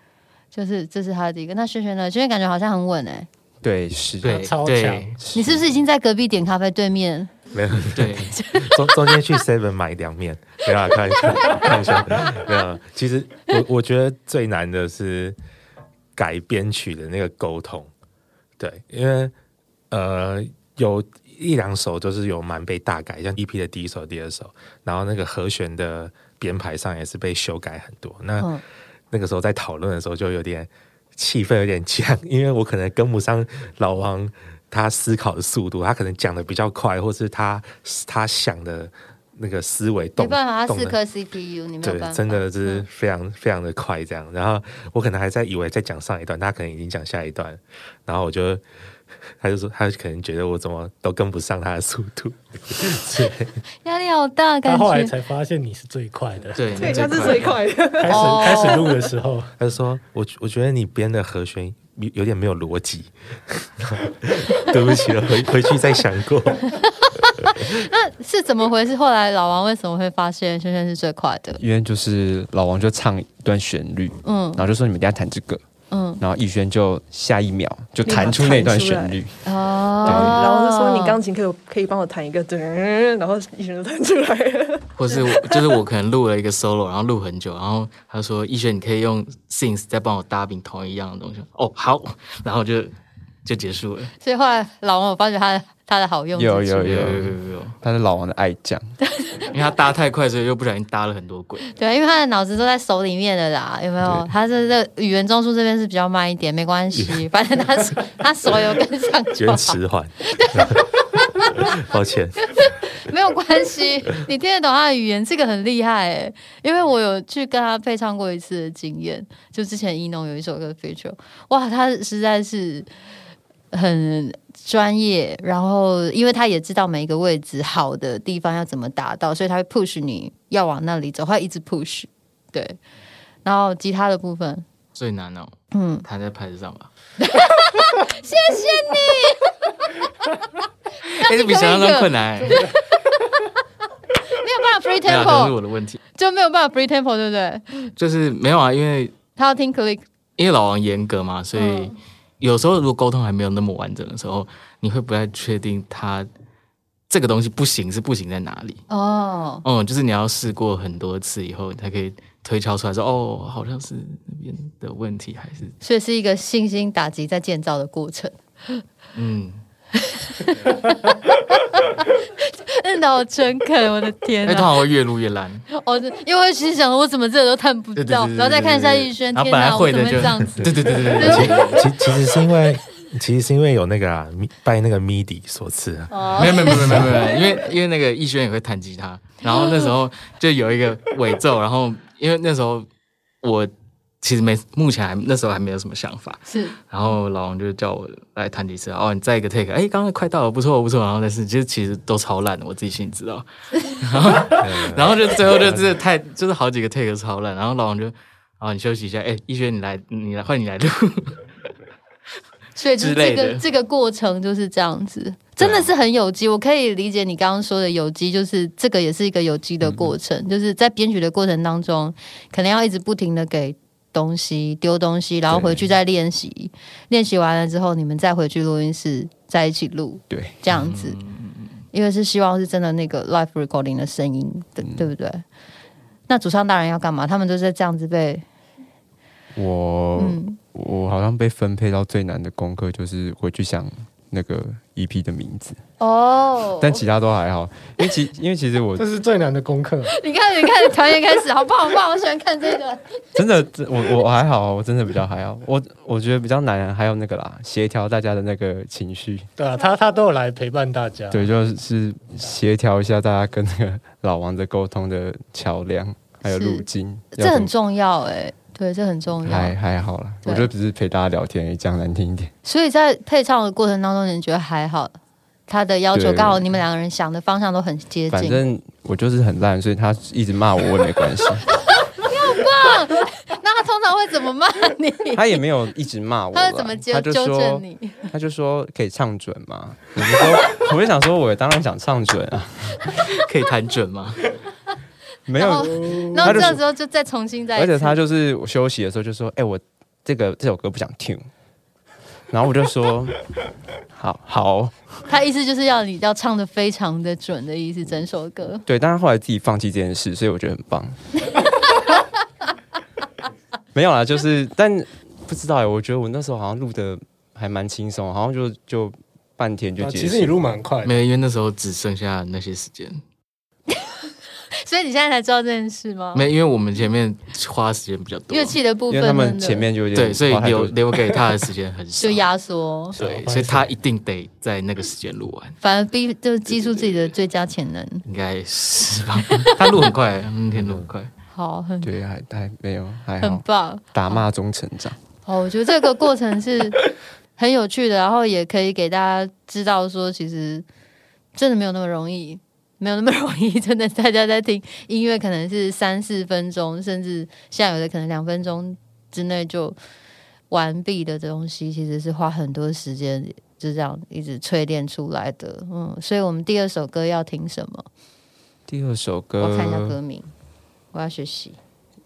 就是这是他的一个。那轩轩呢？轩轩感觉好像很稳哎、对，是，对超强你是不是已经在隔壁点咖啡对面？没有，对，中中间去 Seven 买凉面，没有啦，开玩笑，开玩笑，没有。其实我我觉得最难的是改编曲的那个沟通，对，因为呃有一两首就是有蛮被大改，像 EP 的第一首、第二首，然后那个和弦的编排上也是被修改很多。那、嗯那个时候在讨论的时候就有点气氛有点僵，*laughs* 因为我可能跟不上老王他思考的速度，他可能讲的比较快，或是他他想的那个思维动没办法，他四颗 CPU，你没办，法。真的是非常非常的快这样。然后我可能还在以为在讲上一段，他可能已经讲下一段，然后我就他就说他可能觉得我怎么都跟不上他的速度，对 *laughs* 压力好大，感觉。后来才发现你是最快的。对，他是最快的。*laughs* 开始哦开始录的时候，他就说我我觉得你编的和弦有有点没有逻辑，*laughs* 对不起了，回回去再想过。那是怎么回事？后来老王为什么会发现轩轩是最快的？因为就是老王就唱一段旋律，嗯然后就说你们等下弹这个，嗯。然后逸轩就下一秒就弹出那段旋律，哦然后然后就说你钢琴可以可以帮我弹一个对，然后逸轩就弹出来。了。或是我就是我可能录了一个 solo，然后录很久，然后他说逸轩你可以用 synth 再帮我搭饼同一样的东西，哦好，然后就就结束了。所以后来老王我发觉他的他的好用有有有有有有有，他是老王的爱将，*laughs* 因为他搭太快，所以又不小心搭了很多鬼。对，因为他的脑子都在手里面的啦，有没有？他是这语言中枢这边是比较慢一点，没关系，*laughs* 反正他手他手有跟上有点就好，迟缓，*laughs* 抱歉。没有关系。你听得懂他的语言，这个很厉害哎，因为我有去跟他配唱过一次的经验，就之前一农有一首歌《Future》，哇，他实在是很专业，然后因为他也知道每一个位置好的地方要怎么达到，所以他会 push 你要往那里走，他会一直 push，对。然后吉他的部分，最难哦，嗯，弹在拍子上吧。*laughs* 哎，*laughs* 这比想象中困难，没 *laughs* 有没有办法 free 可能是 tempo，是我的问题，就没有办法 free tempo，对不对？就是没有啊，因为他要听 click，因为老王严格嘛，所以嗯有时候如果沟通还没有那么完整的时候，你会不太确定他这个东西不行是不行在哪里。哦，嗯，就是你要试过很多次以后，你才可以推敲出来说，哦，好像是那边的问题，还是所以是一个信心打击在建造的过程。嗯，*laughs* 真的好诚恳，我的天哎，通哪！常会越录越烂。哦，因为其实想我怎么这都看不到，然后再看一下逸轩，天哪，我怎么会会的就这样子？对对对对对对，其其实是因为，其实是因为有那个啊，咪拜那个 MIDI 所赐啊。哦没有没有没有没有没有，因为因为那个逸轩也会弹吉他，然后那时候就有一个尾奏，然后因为那时候我其实没目前还那时候还没有什么想法，是。然后老王就叫我来弹几次，哦，你再一个 take，哎，刚刚快到了，不错不错，然后但是其实其实都超烂的，我自己心里知道，然 *laughs* 后然后就最后就是太就是好几个 take 都超烂，然后老王就，哦，你休息一下，哎，逸轩你来你来换你来录，所以就是这个这个过程就是这样子，真的是很有机。我可以理解你刚刚说的有机，就是这个也是一个有机的过程，就是在编曲的过程当中，可能要一直不停的给东西、丢东西，然后回去再练习，练习完了之后，你们再回去录音室在一起录，对，这样子。因为是希望是真的那个 live recording 的声音，对对不对？那主唱大人要干嘛？他们都是这样子被我、嗯我好像被分配到最难的功课就是回去想那个 EP 的名字，哦但其他都还好，因为其因为其实我这是最难的功课。*laughs* 你看，你看，团员开始，好不，好棒！我喜欢看这个。真的我我还好，我真的比较还好，我我觉得比较难，还有那个啦，协调大家的那个情绪，对啊，他他都有来陪伴大家。对，就是协调一下大家跟那个老王的沟通的桥梁，还有路径，这很重要哎、对，这很重要。还还好啦，我觉得只是陪大家聊天，讲难听一点。所以在配唱的过程当中，你觉得还好？他的要求刚好你们两个人想的方向都很接近。反正我就是很烂，所以他一直骂我，我也没关系。*laughs* *laughs* 那他通常会怎么骂你？他也没有一直骂我，他会怎么纠他就纠正说，你？他就说可以唱准吗？我就说，我就想说，我当然想唱准啊，*laughs* 可以弹准吗？没有，然后这时候就再重新再，而且他就是我休息的时候就说，哎、我这个这首歌不想听，然后我就说，好好，他意思就是要你要唱的非常的准的意思，整首歌。对，但是后来自己放弃这件事，所以我觉得很棒。*laughs* 没有啦，就是，但不知道哎、我觉得我那时候好像录的还蛮轻松，好像就就半天就结束。啊其实你录蛮快的，没有，因为那时候只剩下那些时间。*laughs* 所以你现在才知道这件事吗？没，因为我们前面花时间比较多，乐器的部分，因为他们前面就有点对，所以留留给他的时间很少就。压缩，对，所以他一定得在那个时间录完，反而逼就是激出自己的最佳潜能。应该是吧？他录很快，*laughs* 那天录很快。好，很对，还还没有还，很棒。打骂中成长。哦，我觉得这个过程是 *laughs* 很有趣的，然后也可以给大家知道说，其实真的没有那么容易，没有那么容易。真的，大家在听音乐可能是三四分钟，甚至现在有的可能两分钟之内就完毕的东西，其实是花很多时间就这样一直淬炼出来的。嗯，所以我们第二首歌要听什么？第二首歌我要看一下歌歌名，我要学习。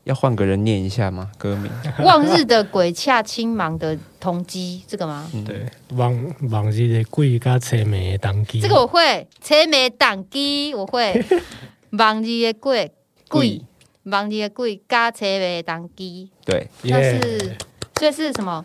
要换个人念一下吗？歌名 *laughs* 望日的鬼恰青芒的同基，这个吗？对，往往日的鬼加车眉的当机，这个我会，车眉党机我会，*laughs* 望日的鬼鬼，望日的鬼加车眉党机，对，那耶是这是什么？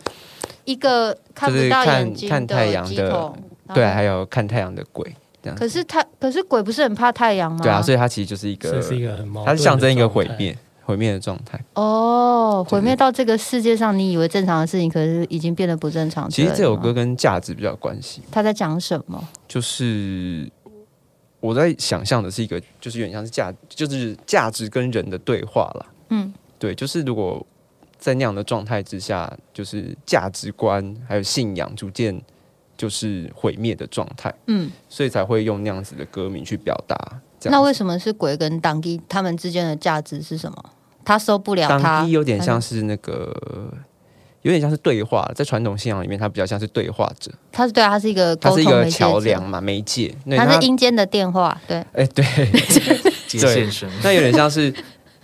一个看不到眼睛看太阳的对，还有看太阳的鬼。可是他，可是鬼不是很怕太阳吗？对啊，所以它其实就是一个这，是一个很矛盾它是象征一个毁。灭毁灭的状态。哦，毁灭到这个世界上，你以为正常的事情，可是已经变得不正常。其实这首歌跟价值比较有关系，他在讲什么？就是我在想象的是一个，就是有点像是价，就是价值跟人的对话啦。嗯，对，就是如果在那样的状态之下，就是价值观还有信仰逐渐就是毁灭的状态，嗯，所以才会用那样子的歌名去表达。那为什么是鬼跟当地他们之间的价值是什么？他受不了他当，机有点像是那个，有点像是对话，在传统信仰里面，他比较像是对话者，他是对啊，他是一个他是一个桥梁嘛，媒介。那他是阴间的电话，对，*laughs* 哎、对，接线生，那有点像是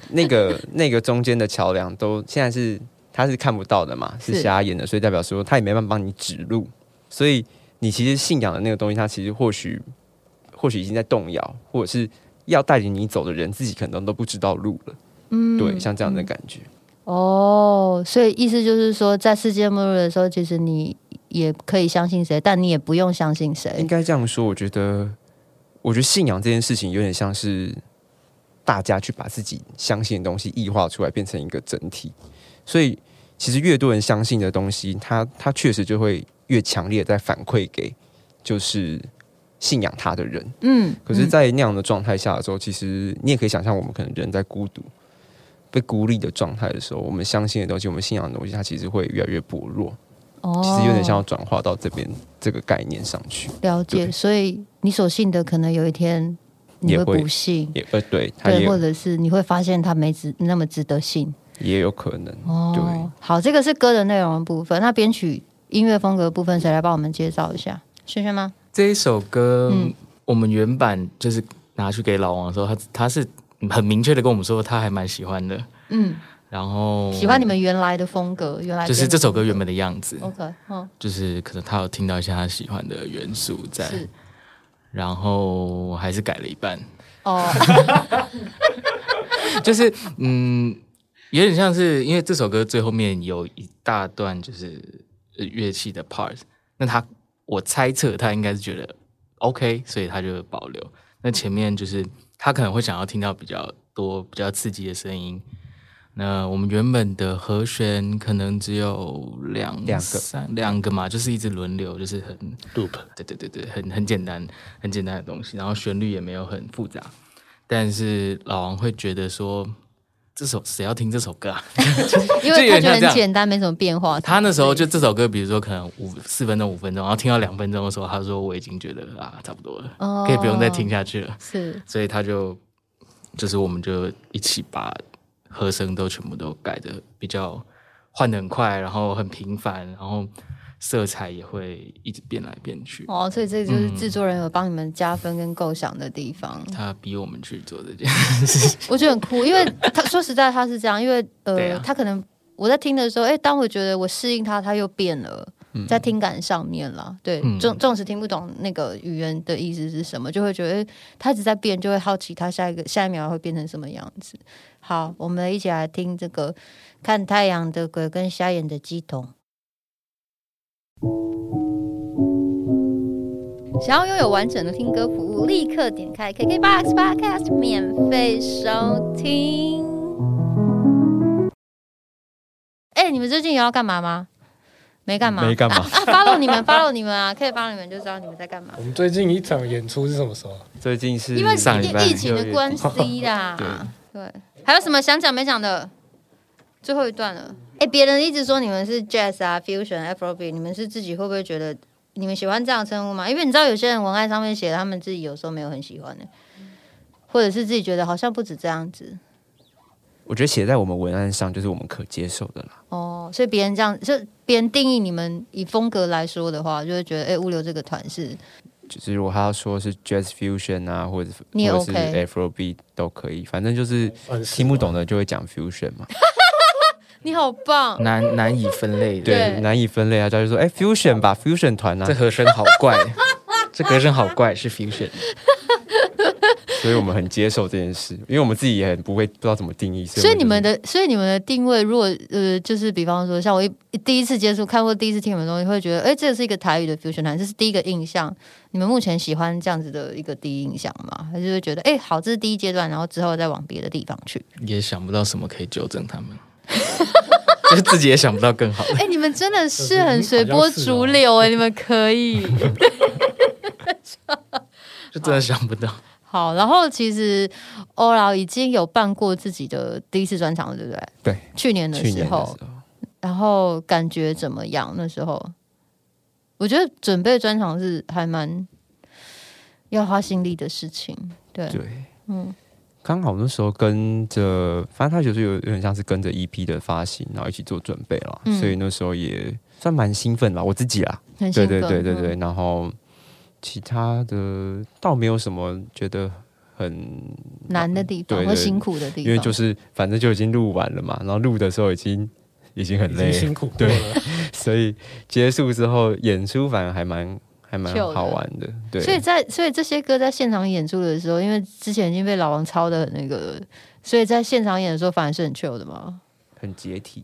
那个那个中间的桥梁都现在是他是看不到的嘛，是是。瞎眼的，所以代表说他也没办法帮你指路，所以你其实信仰的那个东西，他其实或许或许已经在动摇，或者是要带领你走的人自己可能都不知道路了，嗯对，像这样的感觉。哦，所以意思就是说，在世界末日的时候，其实你也可以相信谁，但你也不用相信谁应。该这样说，我觉得，我觉得信仰这件事情有点像是大家去把自己相信的东西异化出来，变成一个整体。所以，其实越多人相信的东西，它它确实就会越强烈在反馈给就是信仰他的人。嗯，可是，嗯在那样的状态下的时候，其实你也可以想象，我们可能人在孤独、被孤立的状态的时候，我们相信的东西，我们信仰的东西，它其实会越来越薄弱。哦其实有点像要转化到这边这个概念上去。了解，所以你所信的，可能有一天你会也不信，也呃，对，或者是你会发现它没值那么值得信。也有可能。哦对，好，这个是歌的内容的部分。那编曲音乐风格的部分，谁来帮我们介绍一下？轩轩吗？这一首歌，嗯我们原版就是拿去给老王的时候，他他是很明确的跟我们说他还蛮喜欢的。嗯，然后喜欢你们原来的风格，原来就是这首歌原本本的样子，OK，嗯，就是可能他有听到一些他喜欢的元素在，是。然后还是改了一半，哦，*laughs* 就是嗯，有点像是因为这首歌最后面有一大段就是呃乐器的 part，那他我猜测他应该是觉得 OK，所以他就保留。那前面就是他可能会想要听到比较多、比较刺激的声音。那我们原本的和弦可能只有两两个三两个嘛，就是一直轮流，就是很 loop 对对对对，很很简单，很简单的东西，然后旋律也没有很复杂，但是老王会觉得说，这首谁要听这首歌啊？因为他觉得很简单，没什么变化。他那时候就这首歌，比如说可能五四分钟、五分钟，然后听到两分钟的时候，他说我已经觉得啊差不多了，哦可以不用再听下去了，是所以他就就是我们就一起把和声都全部都改的比较换的很快，然后很频繁，然后色彩也会一直变来变去。哦，所以这就是制作人有帮你们加分跟构想的地方。他逼我们去做这件事，*laughs* 我觉得很酷，因为他说实在他是这样，因为呃，啊他可能我在听的时候，哎，当我觉得我适应他，他又变了。嗯在听感上面啦，对，嗯纵纵使听不懂那个语言的意思是什么，就会觉得诶他一直在变，就会好奇他下一个下一秒会变成什么样子。好，我们一起来听这个看太阳的鬼跟瞎眼的鸡童。想要拥有完整的听歌服务，立刻点开 KKBOX Podcast 免费收听。哎、你们最近有要干嘛吗？没干嘛，没干嘛啊啊！follow 你们，follow 你们啊，可以 follow 你们就知道你们在干嘛。我们最近一场演出是什么时候啊？最近是因为上礼拜疫情的关系啦，*laughs* 对，还有什么想讲没讲的？最后一段了。哎，别人一直说你们是 jazz 啊、fusion、Afrobeat，你们是自己会不会觉得你们喜欢这样称呼吗？因为你知道有些人文案上面写，他们自己有时候没有很喜欢的，或者是自己觉得好像不止这样子我觉得写在我们文案上就是我们可接受的啦。哦。所以别人这样，就别人定义你们以风格来说的话，就会觉得哎，物流这个团是就是如果他要说是 jazz fusion 啊，或者是你也或者是 OK Afrobeat 都可以，反正就是听不懂的就会讲 fusion 嘛。你好棒，难难以分类的。对对，难以分类啊，他就说哎 fusion 吧，fusion 团啊这，和声好怪，*laughs* 这和声好怪，是 fusion。所以我们很接受这件事，因为我们自己也很不会不知道怎么定义。所以你们的的，所以你们的定位，如果呃，就是比方说，像我一第一次接触看或第一次听你们的东西，会觉得，哎，这个是一个台语的 fusion 团，这是第一个印象。你们目前喜欢这样子的一个第一印象吗？还是会觉得，哎，好，这是第一阶段，然后之后再往别的地方去？也想不到什么可以纠正他们，*laughs* 就是自己也想不到更好的。哎，你们真的是很随波逐流哎、你们可以。*laughs* *laughs* 就真的想不到。好，然后其实欧老已经有办过自己的第一次专场了，对不对？对，去年的时时候候，，然后感觉怎么样？那时候我觉得准备专场是还蛮要花心力的事情。对，对，嗯，刚好那时候跟着，反正他就是有有点像是跟着 EP 的发行，然后一起做准备了，嗯。所以那时候也算蛮兴奋吧，我自己啦，很对兴奋。嗯对对对对，然后其他的倒没有什么觉得很难的地方或辛苦的地方，因为就是反正就已经录完了嘛，然后录的时候已经已经很累。辛苦过对。*laughs* 所以结束之后演出反而还蛮还蛮好玩的，对，所以在所以这些歌在现场演出的时候，因为之前已经被老王抄的很那个，所以在现场演的时候反而是很 chill 的嘛。很解体，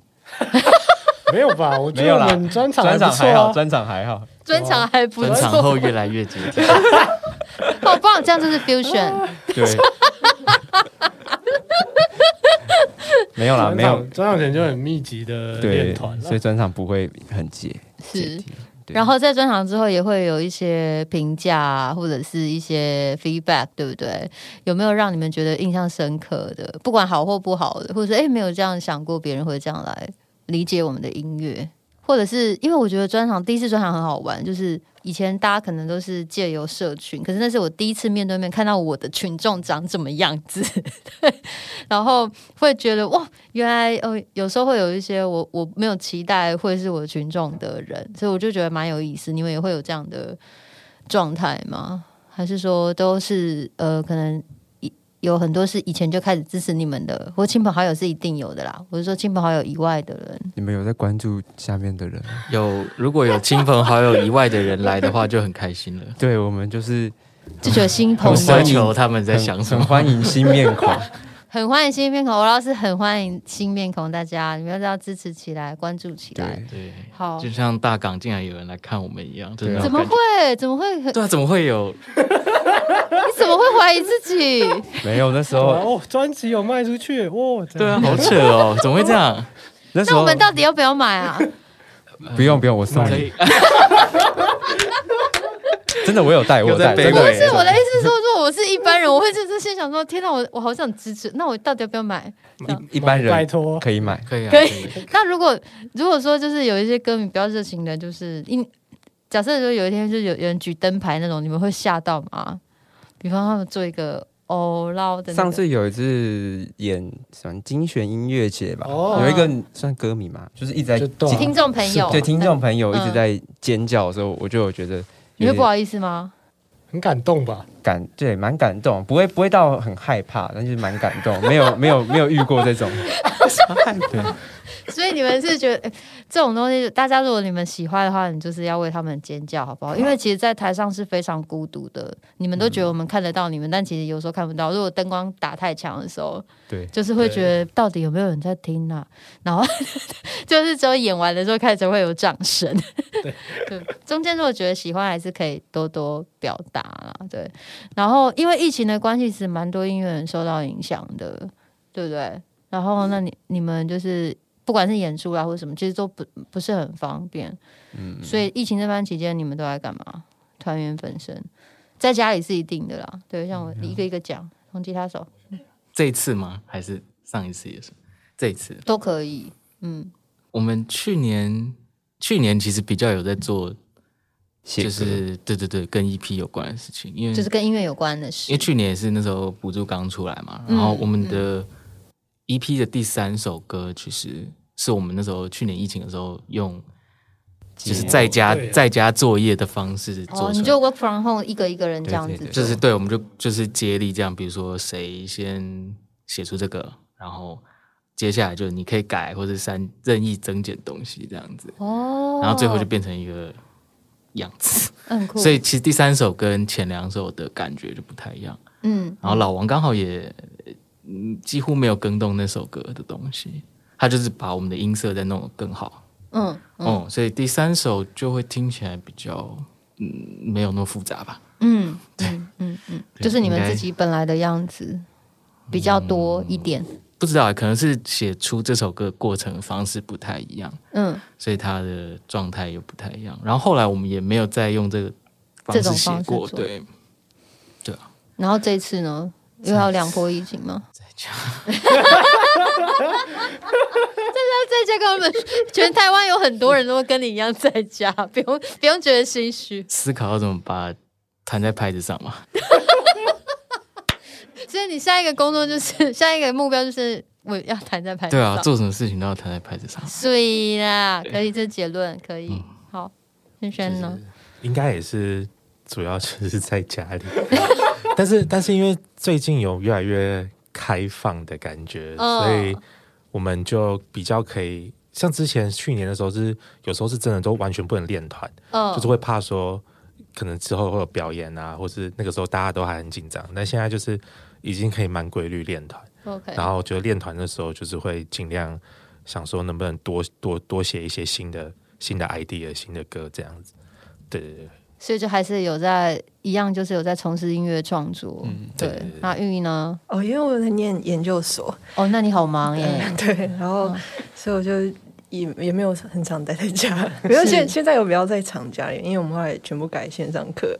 *laughs* 没有吧？我觉得我们专场还专。场还好，专场还好，专场还不分场错，后越来越解体，好 *laughs* 棒！这样就是 fusion。对，*laughs* 没有啦，专没有场专场前就很密集的对练团，所以专场不会很解解是然后在专场之后也会有一些评价或者是一些 feedback，对不对？有没有让你们觉得印象深刻的？不管好或不好的，或者是诶没有这样想过别人会这样来理解我们的音乐，或者是因为我觉得专场第一次专场很好玩，就是以前大家可能都是借由社群，可是那是我第一次面对面看到我的群众长怎么样子，*laughs* 对，然后会觉得哇，原来呃有时候会有一些我我没有期待会是我群众的人，所以我就觉得蛮有意思。你们也会有这样的状态吗？还是说都是呃可能有很多是以前就开始支持你们的，或亲朋好友是一定有的啦。我是说亲朋好友以外的人，你们有在关注下面的人？有如果有亲朋好友以外的人来的话，就很开心了。*laughs* 对我们就是就觉得新朋友他们在想什很么。欢迎新面孔。很欢迎新面孔，我老师很欢迎新面孔，大家你们要支持起来，关注起来对。好，就像大港竟然有人来看我们一样，真的怎么会？怎么会？对啊，怎么会有？你怎么会怀疑自己？没有那时候，哦，专辑有卖出去哦，对啊，好扯哦，怎么会这样？那时候那我们到底要不要买啊？不用不用，我送你。*laughs* 真的，我有带，我有带。有在真的卑微是我的意思是说，如果我是一般人，我会就是心想说：天哪，我我好想支持，那我到底要不要买？一一般人拜托，可以买。可以啊，可以。那如果如果说就是有一些歌迷比较热情的，就是因假设说有一天就是有有人举灯牌那种，你们会吓到吗？比方他们做一个哦捞的、上次有一次演什么精选音乐节吧，哦。有一个算歌迷嘛，就是一直在就对啊听众朋友，对听众朋友嗯。一直在尖叫的时候，我就有觉得有你会不好意思吗？很感动吧？感，对，蛮感动，不会不会到很害怕，但就是蛮感动，没有没有没有遇过这种，*laughs* 对，*laughs* 所以你们是觉得、诶这种东西，大家如果你们喜欢的话，你就是要为他们尖叫，好不好？因为其实，在台上是非常孤独的。你们都觉得我们看得到你们，但其实有时候看不到。如果灯光打太强的时候，对就是会觉得到底有没有人在听啊？然后 *laughs* 就是只有演完的时候开始会有掌声。对，*laughs* 中间如果觉得喜欢，还是可以多多表达啦。对，然后因为疫情的关系，其实蛮多音乐人受到影响的，对不对？然后那你你们就是不管是演出啊或者什么，其实都不不是很方便。嗯，所以疫情这段期间，你们都在干嘛？团员本身在家里是一定的啦。对，像我一个一个讲，从吉他手这一次吗？还是上一次也是？这一次，都可以。嗯，我们去年去年其实比较有在做，写就是对对对，跟 EP 有关的事情，因为就是跟音乐有关的事因为。去年也是那时候补助刚出来嘛，嗯然后我们的 EP 的第三首歌，其实是我们那时候去年疫情的时候用，就是在家在家作业的方式做出哦，你就 work from home 一个一个人这样子对对对做，就是对，我们就就是接力这样，比如说谁先写出这个，然后接下来就你可以改或者删任意增减东西这样子，哦，然后最后就变成一个样子。*laughs* 很酷。所以其实第三首跟前两首的感觉就不太一样。嗯，然后老王刚好也嗯几乎没有更动那首歌的东西，他就是把我们的音色再弄得更好。嗯嗯哦、所以第三首就会听起来比较嗯没有那么复杂吧。嗯嗯嗯嗯，就是你们自己本来的样子比较多一点。不知道，可能是写出这首歌过程方式不太一样，嗯，所以他的状态又不太一样。然后后来我们也没有再用这个方这种式写过，方式做对，然后这次呢，又要两波疫情吗？*laughs* 在家在家跟我们全台湾有很多人都跟你一样在家，不用不用觉得心虚。思考要怎么把它弹在拍子上嘛。*laughs* 所以你下一个工作就是下一个目标就是我要弹在牌子上对啊，上。做什么事情都要弹在拍子上。所以啦，可以这结论可以。嗯好，轩轩呢？应该也是主要就是在家里，*laughs* 但是但是因为最近有越来越开放的感觉，嗯。所以我们就比较可以像之前去年的时候是有时候是真的都完全不能练团，嗯。就是会怕说可能之后会有表演啊，或是那个时候大家都还很紧张，但现在就是已经可以蛮规律练团，OK，然后我觉得练团的时候就是会尽量想说能不能多多多写一些新的新的 idea 新的歌这样子，对对对。所以就还是有在一样，就是有在从事音乐创作。对对那玉呢？哦，因为我在念研究所，哦，那你好忙耶。对，然后嗯所以我就也也没有很常待在家，*laughs* 没有现现在有比较在厂家里，因为我们后来全部改线上课，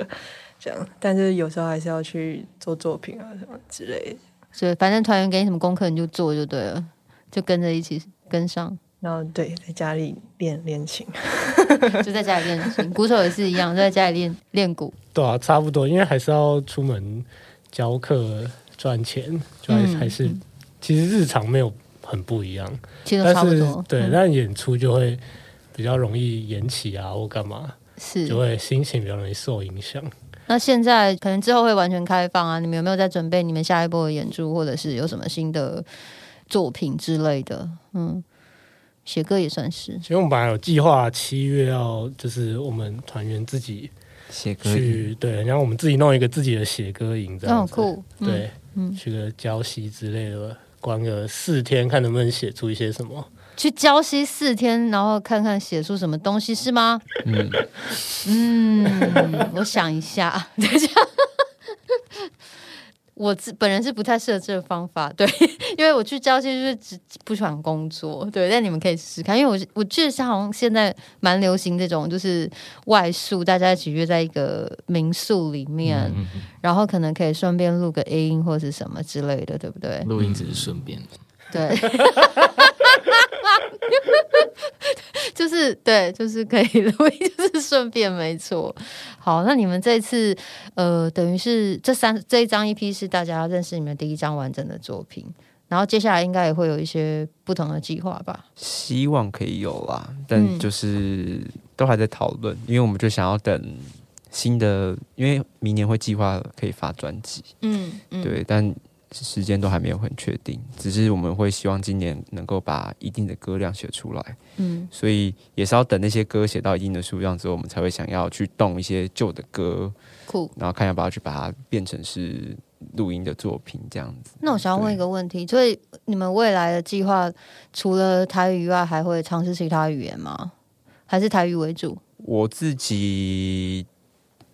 这样，但是有时候还是要去做作品啊什么之类的。所以反正团员给你什么功课你就做就对了，就跟着一起跟上，然后对，在家里练练琴，就在家里练琴。鼓手也是一样，就在家里练练鼓。*laughs* 对啊，差不多，因为还是要出门教课赚钱，就还、嗯还是其实日常没有很不一样，其实都但是差不多。对，嗯但演出就会比较容易延期啊，或干嘛，是就会心情比较容易受影响。那现在可能之后会完全开放啊，你们有没有在准备你们下一波的演出，或者是有什么新的作品之类的？嗯，写歌也算是。其实我们本来有计划七月要就是我们团员自己写歌去对，然后我们自己弄一个自己的写歌营这那样子，酷，嗯，对，嗯去个礁溪之类的，关个四天，看能不能写出一些什么。去礁溪四天，然后看看写出什么东西是吗？嗯，嗯，我想一下，等一下。我自本人是不太适合这个方法，对，*laughs* 因为我去交接就是只不喜欢工作，对，但你们可以试试看，因为我我记得像好像现在蛮流行这种，就是外宿，大家一起约在一个民宿里面，嗯嗯。然后可能可以顺便录个音或是什么之类的，对不对？录音只是顺便，对，*laughs* *laughs* 就是对，就是可以录音，就是顺便没错。好，那你们这次呃，等于是这三这一张 EP 是大家认识你们第一张完整的作品，然后接下来应该也会有一些不同的计划吧？希望可以有啦，嗯但就是都还在讨论，因为我们就想要等新的，因为明年会计划可以发专辑，嗯嗯，对，但时间都还没有很确定，只是我们会希望今年能够把一定的歌量写出来，嗯所以也是要等那些歌写到一定的数量之后，我们才会想要去动一些旧的歌，酷。然后看要不要去把它变成是录音的作品这样子。那我想要问一个问题，所以你们未来的计划除了台语以外，还会尝试其他语言吗？还是台语为主？我自己，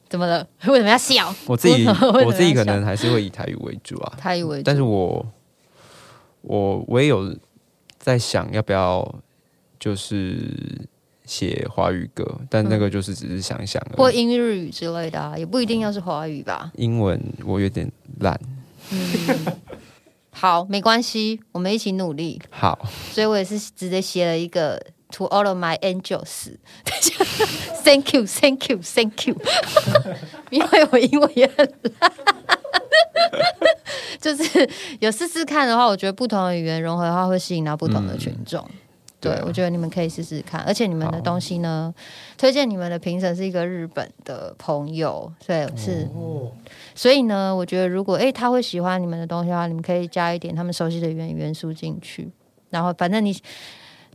怎么了？*laughs* 为什么要笑？我自己 *laughs* 我自己可能还是会以台语为主啊。台语为主，但是我我我也有在想要不要就是写华语歌，但那个就是只是想一想而已。或英日语之类的啊，也不一定要是华语吧。英文我有点烂。嗯，好，没关系，我们一起努力。好，所以我也是直接写了一个 To all of my angels，Thank *laughs* you, Thank you, Thank you，*laughs* 因为我英文也很烂。就是有试试看的话，我觉得不同的语言融合的话，会吸引到不同的群众。对，对啊我觉得你们可以试试看，而且你们的东西呢，推荐你们的评审是一个日本的朋友，所以是，哦，所以呢，我觉得如果诶他会喜欢你们的东西的话，你们可以加一点他们熟悉的元元素进去，然后反正你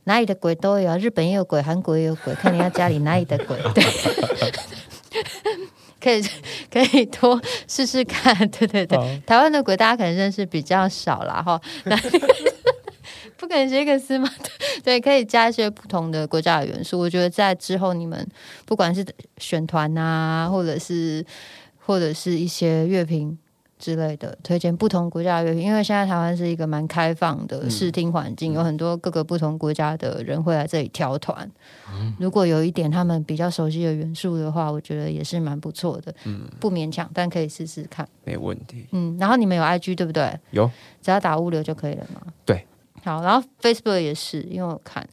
哪里的鬼都有啊，日本也有鬼，韩国也有鬼，看你要家里哪里的鬼，*laughs* 对。可以可以多试试看，对对对，好台湾的鬼大家可能认识比较少啦哈，*laughs* 那不可能写个诗吗？*laughs* 对，可以加一些不同的国家的元素。我觉得在之后你们不管是选团啊，或者是或者是一些乐评之类的，推荐不同国家的乐评，因为现在台湾是一个蛮开放的视听环境，有很多各个不同国家的人会来这里挑团。如果有一点他们比较熟悉的元素的话，我觉得也是蛮不错的。嗯，不勉强，但可以试试看。没问题。嗯，然后你们有 IG 对不对？有，只要打物流就可以了嘛。对。好，然后 Facebook 也是，因为我看。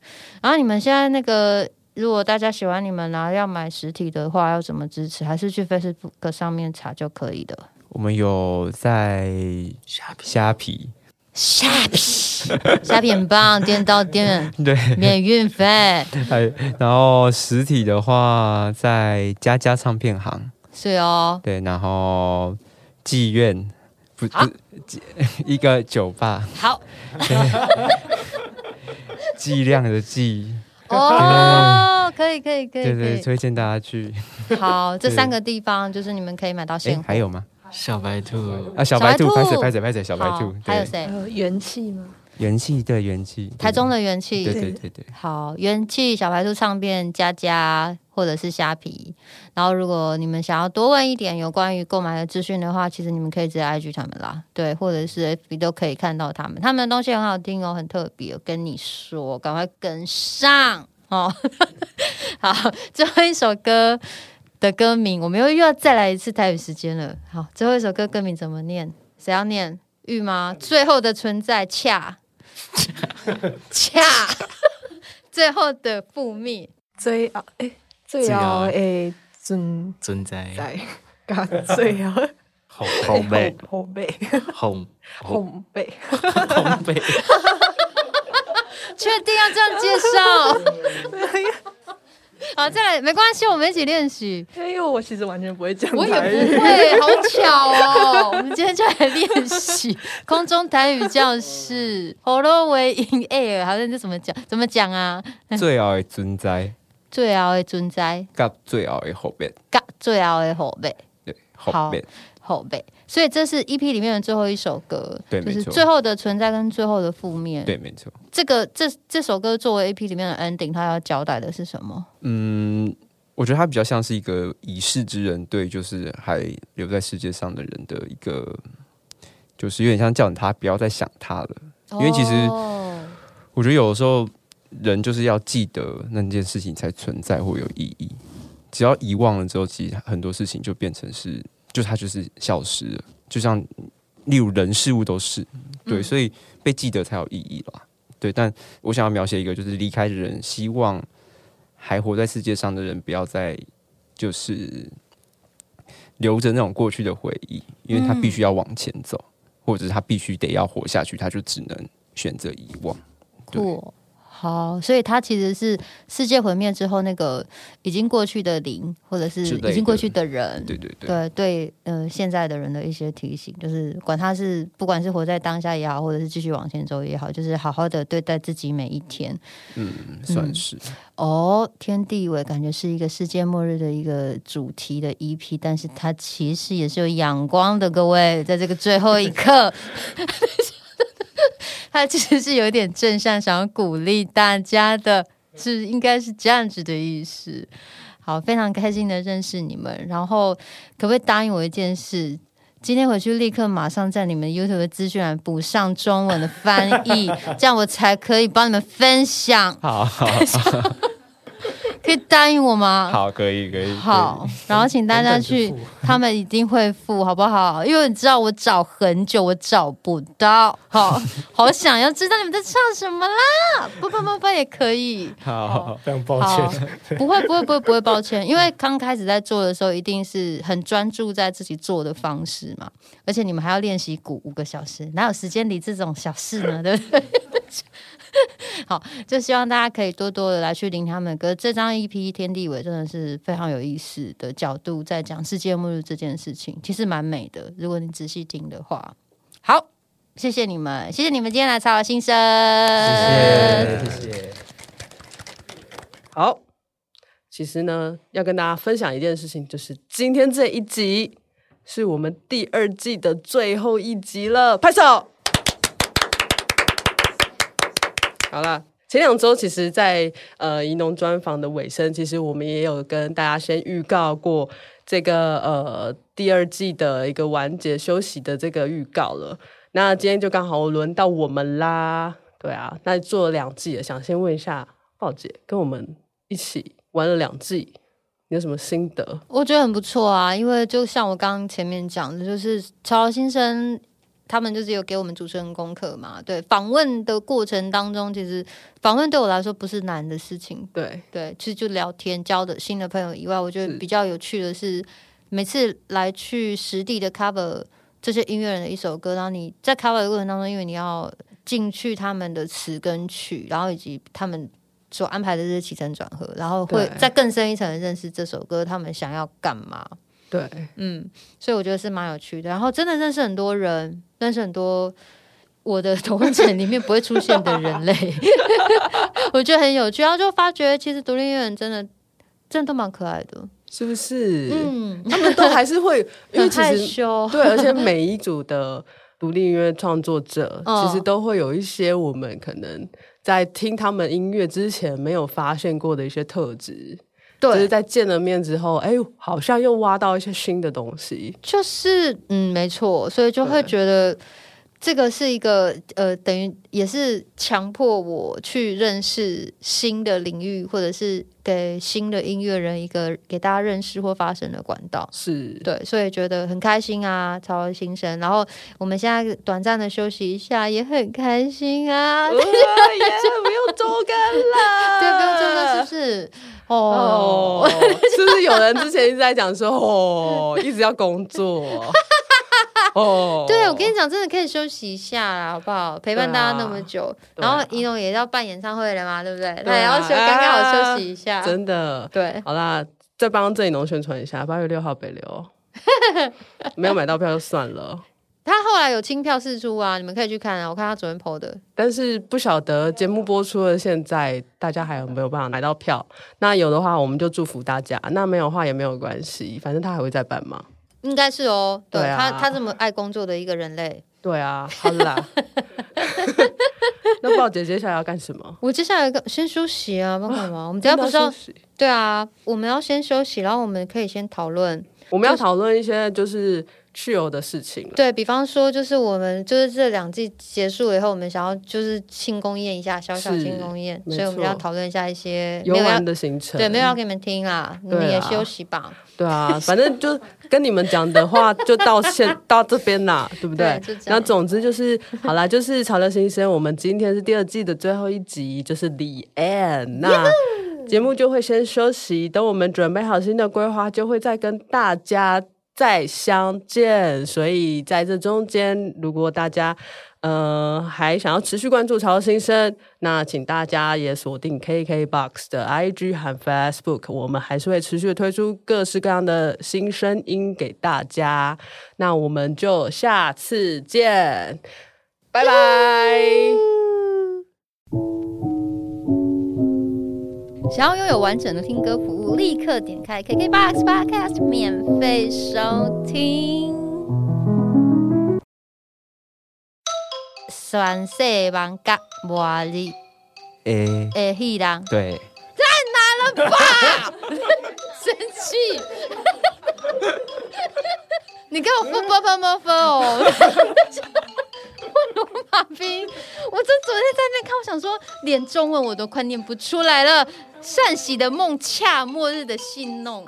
然后你们现在那个，如果大家喜欢你们，然后要买实体的话，要怎么支持？还是去 Facebook 上面查就可以的。我们有在虾皮。虾皮，虾皮，虾皮很棒，店到店。*laughs* 对，免运费。还然后实体的话在佳佳唱片行，是哦，对，然后妓院不不 *laughs* 一个酒吧，好。剂量的剂，哦，可以可以可以对对，推荐大家去。好，这三个地方就是你们可以买到哎现，货。还有吗？小白兔，啊，小小白白兔，拍谁拍谁拍谁，小白兔，还有谁元气吗？元气对元气，台中的元气。对对对对，好，元气小白兔唱片佳佳或者是虾皮。然后，如果你们想要多问一点有关于购买的资讯的话，其实你们可以直接 IG 他们啦，对，或者是 FB 都可以看到他们。他们的东西很好听哦，很特别。我跟你说，赶快跟上哦。*laughs* 好，最后一首歌的歌名，我们又又要再来一次台语时间了。好，最后一首歌歌名怎么念？谁要念？玉吗？最后的存在，恰恰，*laughs* 最后的覆灭。最后诶，最后诶存存在在，甲最后后后背后背红后背，红背，确定要这样介绍？*laughs* *laughs* 好，再来，没关系，我们一起练习。哎呦我其实完全不会讲我也不会，好 *laughs* 巧哦！我们今天就来练习 *laughs* 空中台语教室。Hello, we in air，好像这怎么讲？怎么讲啊？最后的存在，最后的存在，甲最后的后边，甲最后的后辈，对，后边，后辈。所以这是 EP 里面的最后一首歌，就是对没错最后的存在跟最后的负面。对，没错。这个这这首歌作为 EP 里面的 ending，它要交代的是什么？嗯，我觉得它比较像是一个已逝之人对就是还留在世界上的人的一个，就是有点像叫他不要再想他了。因为其实哦我觉得有的时候人就是要记得那件事情才存在或有意义，只要遗忘了之后，其实很多事情就变成是，就它就是消失了。就像例如人事物都是对，所以被记得才有意义啦。对，但我想要描写一个就是离开的人，希望还活在世界上的人不要再就是留着那种过去的回忆，因为他必须要往前走，或者是他必须得要活下去，他就只能选择遗忘。对酷。好，所以它其实是世界毁灭之后那个已经过去的灵，或者是已经过去的人，对对对，对对，呃，现在的人的一些提醒，就是管他是不管是活在当下也好，或者是继续往前走也好，就是好好的对待自己每一天。嗯，算是。哦，天地伟感觉是一个世界末日的一个主题的 EP，但是它其实也是有阳光的，各位，在这个最后一刻。*laughs* *laughs* 它其实是有一点正向，想要鼓励大家的，是应该是这样子的意思。好，非常开心的认识你们，然后可不可以答应我一件事？今天回去立刻马上在你们 YouTube 的资讯栏补上中文的翻译，*laughs* 这样我才可以帮你们分享。好好 *laughs* 可以答应我吗？好，可以可以。好，然后请大家去他们一定会付，好不好？因为你知道我找很久，我找不到，好，好想要知道你们在唱什么啦！不不不不也可以，好好，非常抱歉，，不会不会不会不会抱歉，因为刚开始在做的时候，一定是很专注在自己做的方式嘛，而且你们还要练习鼓五个小时，哪有时间理这种小事呢？对不对？*laughs* 好，就希望大家可以多多的来去聆听他们的歌。这张 EP《天地伟》真的是非常有意思的角度，在讲世界末日这件事情，其实蛮美的。如果你仔细听的话，好，谢谢你们，谢谢你们今天来查我心声，谢谢谢谢。好，其实呢，要跟大家分享一件事情，就是今天这一集是我们第二季的最后一集了，拍手。好啦，前两周其实在，呃宜农专访的尾声，其实我们也有跟大家先预告过这个呃第二季的一个完结休息的这个预告了。那今天就刚好轮到我们啦，对啊，那做了两季了，想先问一下鲍姐，跟我们一起玩了两季，你有什么心得？我觉得很不错啊，因为就像我刚刚前面讲的，就是潮流新生他们就是有给我们主持人功课嘛。对，访问的过程当中，其实访问对我来说不是难的事情。对，对，其实就聊天交的新的朋友以外，我觉得比较有趣的是，每次来去实地的 cover 这些音乐人的一首歌，然后你在 cover 的过程当中，因为你要进去他们的词跟曲，然后以及他们所安排的这些起承转合，然后会对再更深一层的认识这首歌，他们想要干嘛。对，嗯，所以我觉得是蛮有趣的。然后真的认识很多人，认识很多我的同温层里面不会出现的人类，*laughs* 我觉得很有趣。然后就发觉，其实独立音乐人真的真的都蛮可爱的，是不是？嗯，他们都还是会，*laughs* 因为害其实羞，*laughs* 对，而且每一组的独立音乐创作者，嗯其实都会有一些我们可能在听他们音乐之前没有发现过的一些特质，就是，在见了面之后，哎，好像又挖到一些新的东西。就是嗯，没错，所以就会对觉得。这个是一个呃，等于也是强迫我去认识新的领域，或者是给新的音乐人一个给大家认识或发声的管道。是，对，所以觉得很开心啊，超有新生。然后我们现在短暂的休息一下，也很开心啊。耶，*laughs* 不用周更了，对不用周更是不是？哦哦，，*laughs* 是不是有人之前一直在讲说，哦，一直要工作？*laughs* 哦，对，我跟你讲，真的可以休息一下啦，好不好？陪伴大家那么久，啊然后一农也要办演唱会了嘛，对不对？对啊那也要休，刚刚好休息一下。真的。对，好啦，再帮郑怡农宣传一下，八月六号北流，*laughs* 没有买到票就算了。他后来有清票试出啊，你们可以去看啊。我看他昨天 PO 的，但是不晓得节目播出了，现在大家还有没有办法买到票？那有的话，我们就祝福大家；那没有的话也没有关系，反正他还会再办嘛。应该是哦。对对啊他，他这么爱工作的一个人类。对啊，好啦。*laughs* 那豹姐接下来要干什么？我接下来个先休息啊，帮干嘛？*gasps* 我们等一下不是要对啊，我们要先休息，然后我们可以先讨论。我们要讨论一些就是去游的事情了。对比方说，就是我们就是这两季结束了以后，我们想要就是庆功宴一下，小小庆功宴，所以我们要讨论一下一些游玩的行程，对没有要给你们听啦，你们也休息吧。对啊，反正就跟你们讲的话，就到现到这边啦，对不对？那总之就是好啦，就是《潮流新生》，我们今天是第二季的最后一集，就是 The End。那节目就会先休息，等我们准备好新的规划，就会再跟大家再相见。所以在这中间，如果大家呃还想要持续关注《潮新生》，那请大家也锁定 KKBOX 的 IG 和 Facebook，我们还是会持续推出各式各样的新声音给大家。那我们就下次见，拜拜。想要拥有完整的听歌服务，立刻点开 KKBOX Podcast 免费收听。酸细芒甲茉莉诶，诶戏人，对，*laughs* 生气！*laughs* 你给我付啵啵啵啵哦！*laughs* 罗马兵，我这昨天在那看，我想说连中文我都快念不出来了。善喜的梦恰末日的戏弄。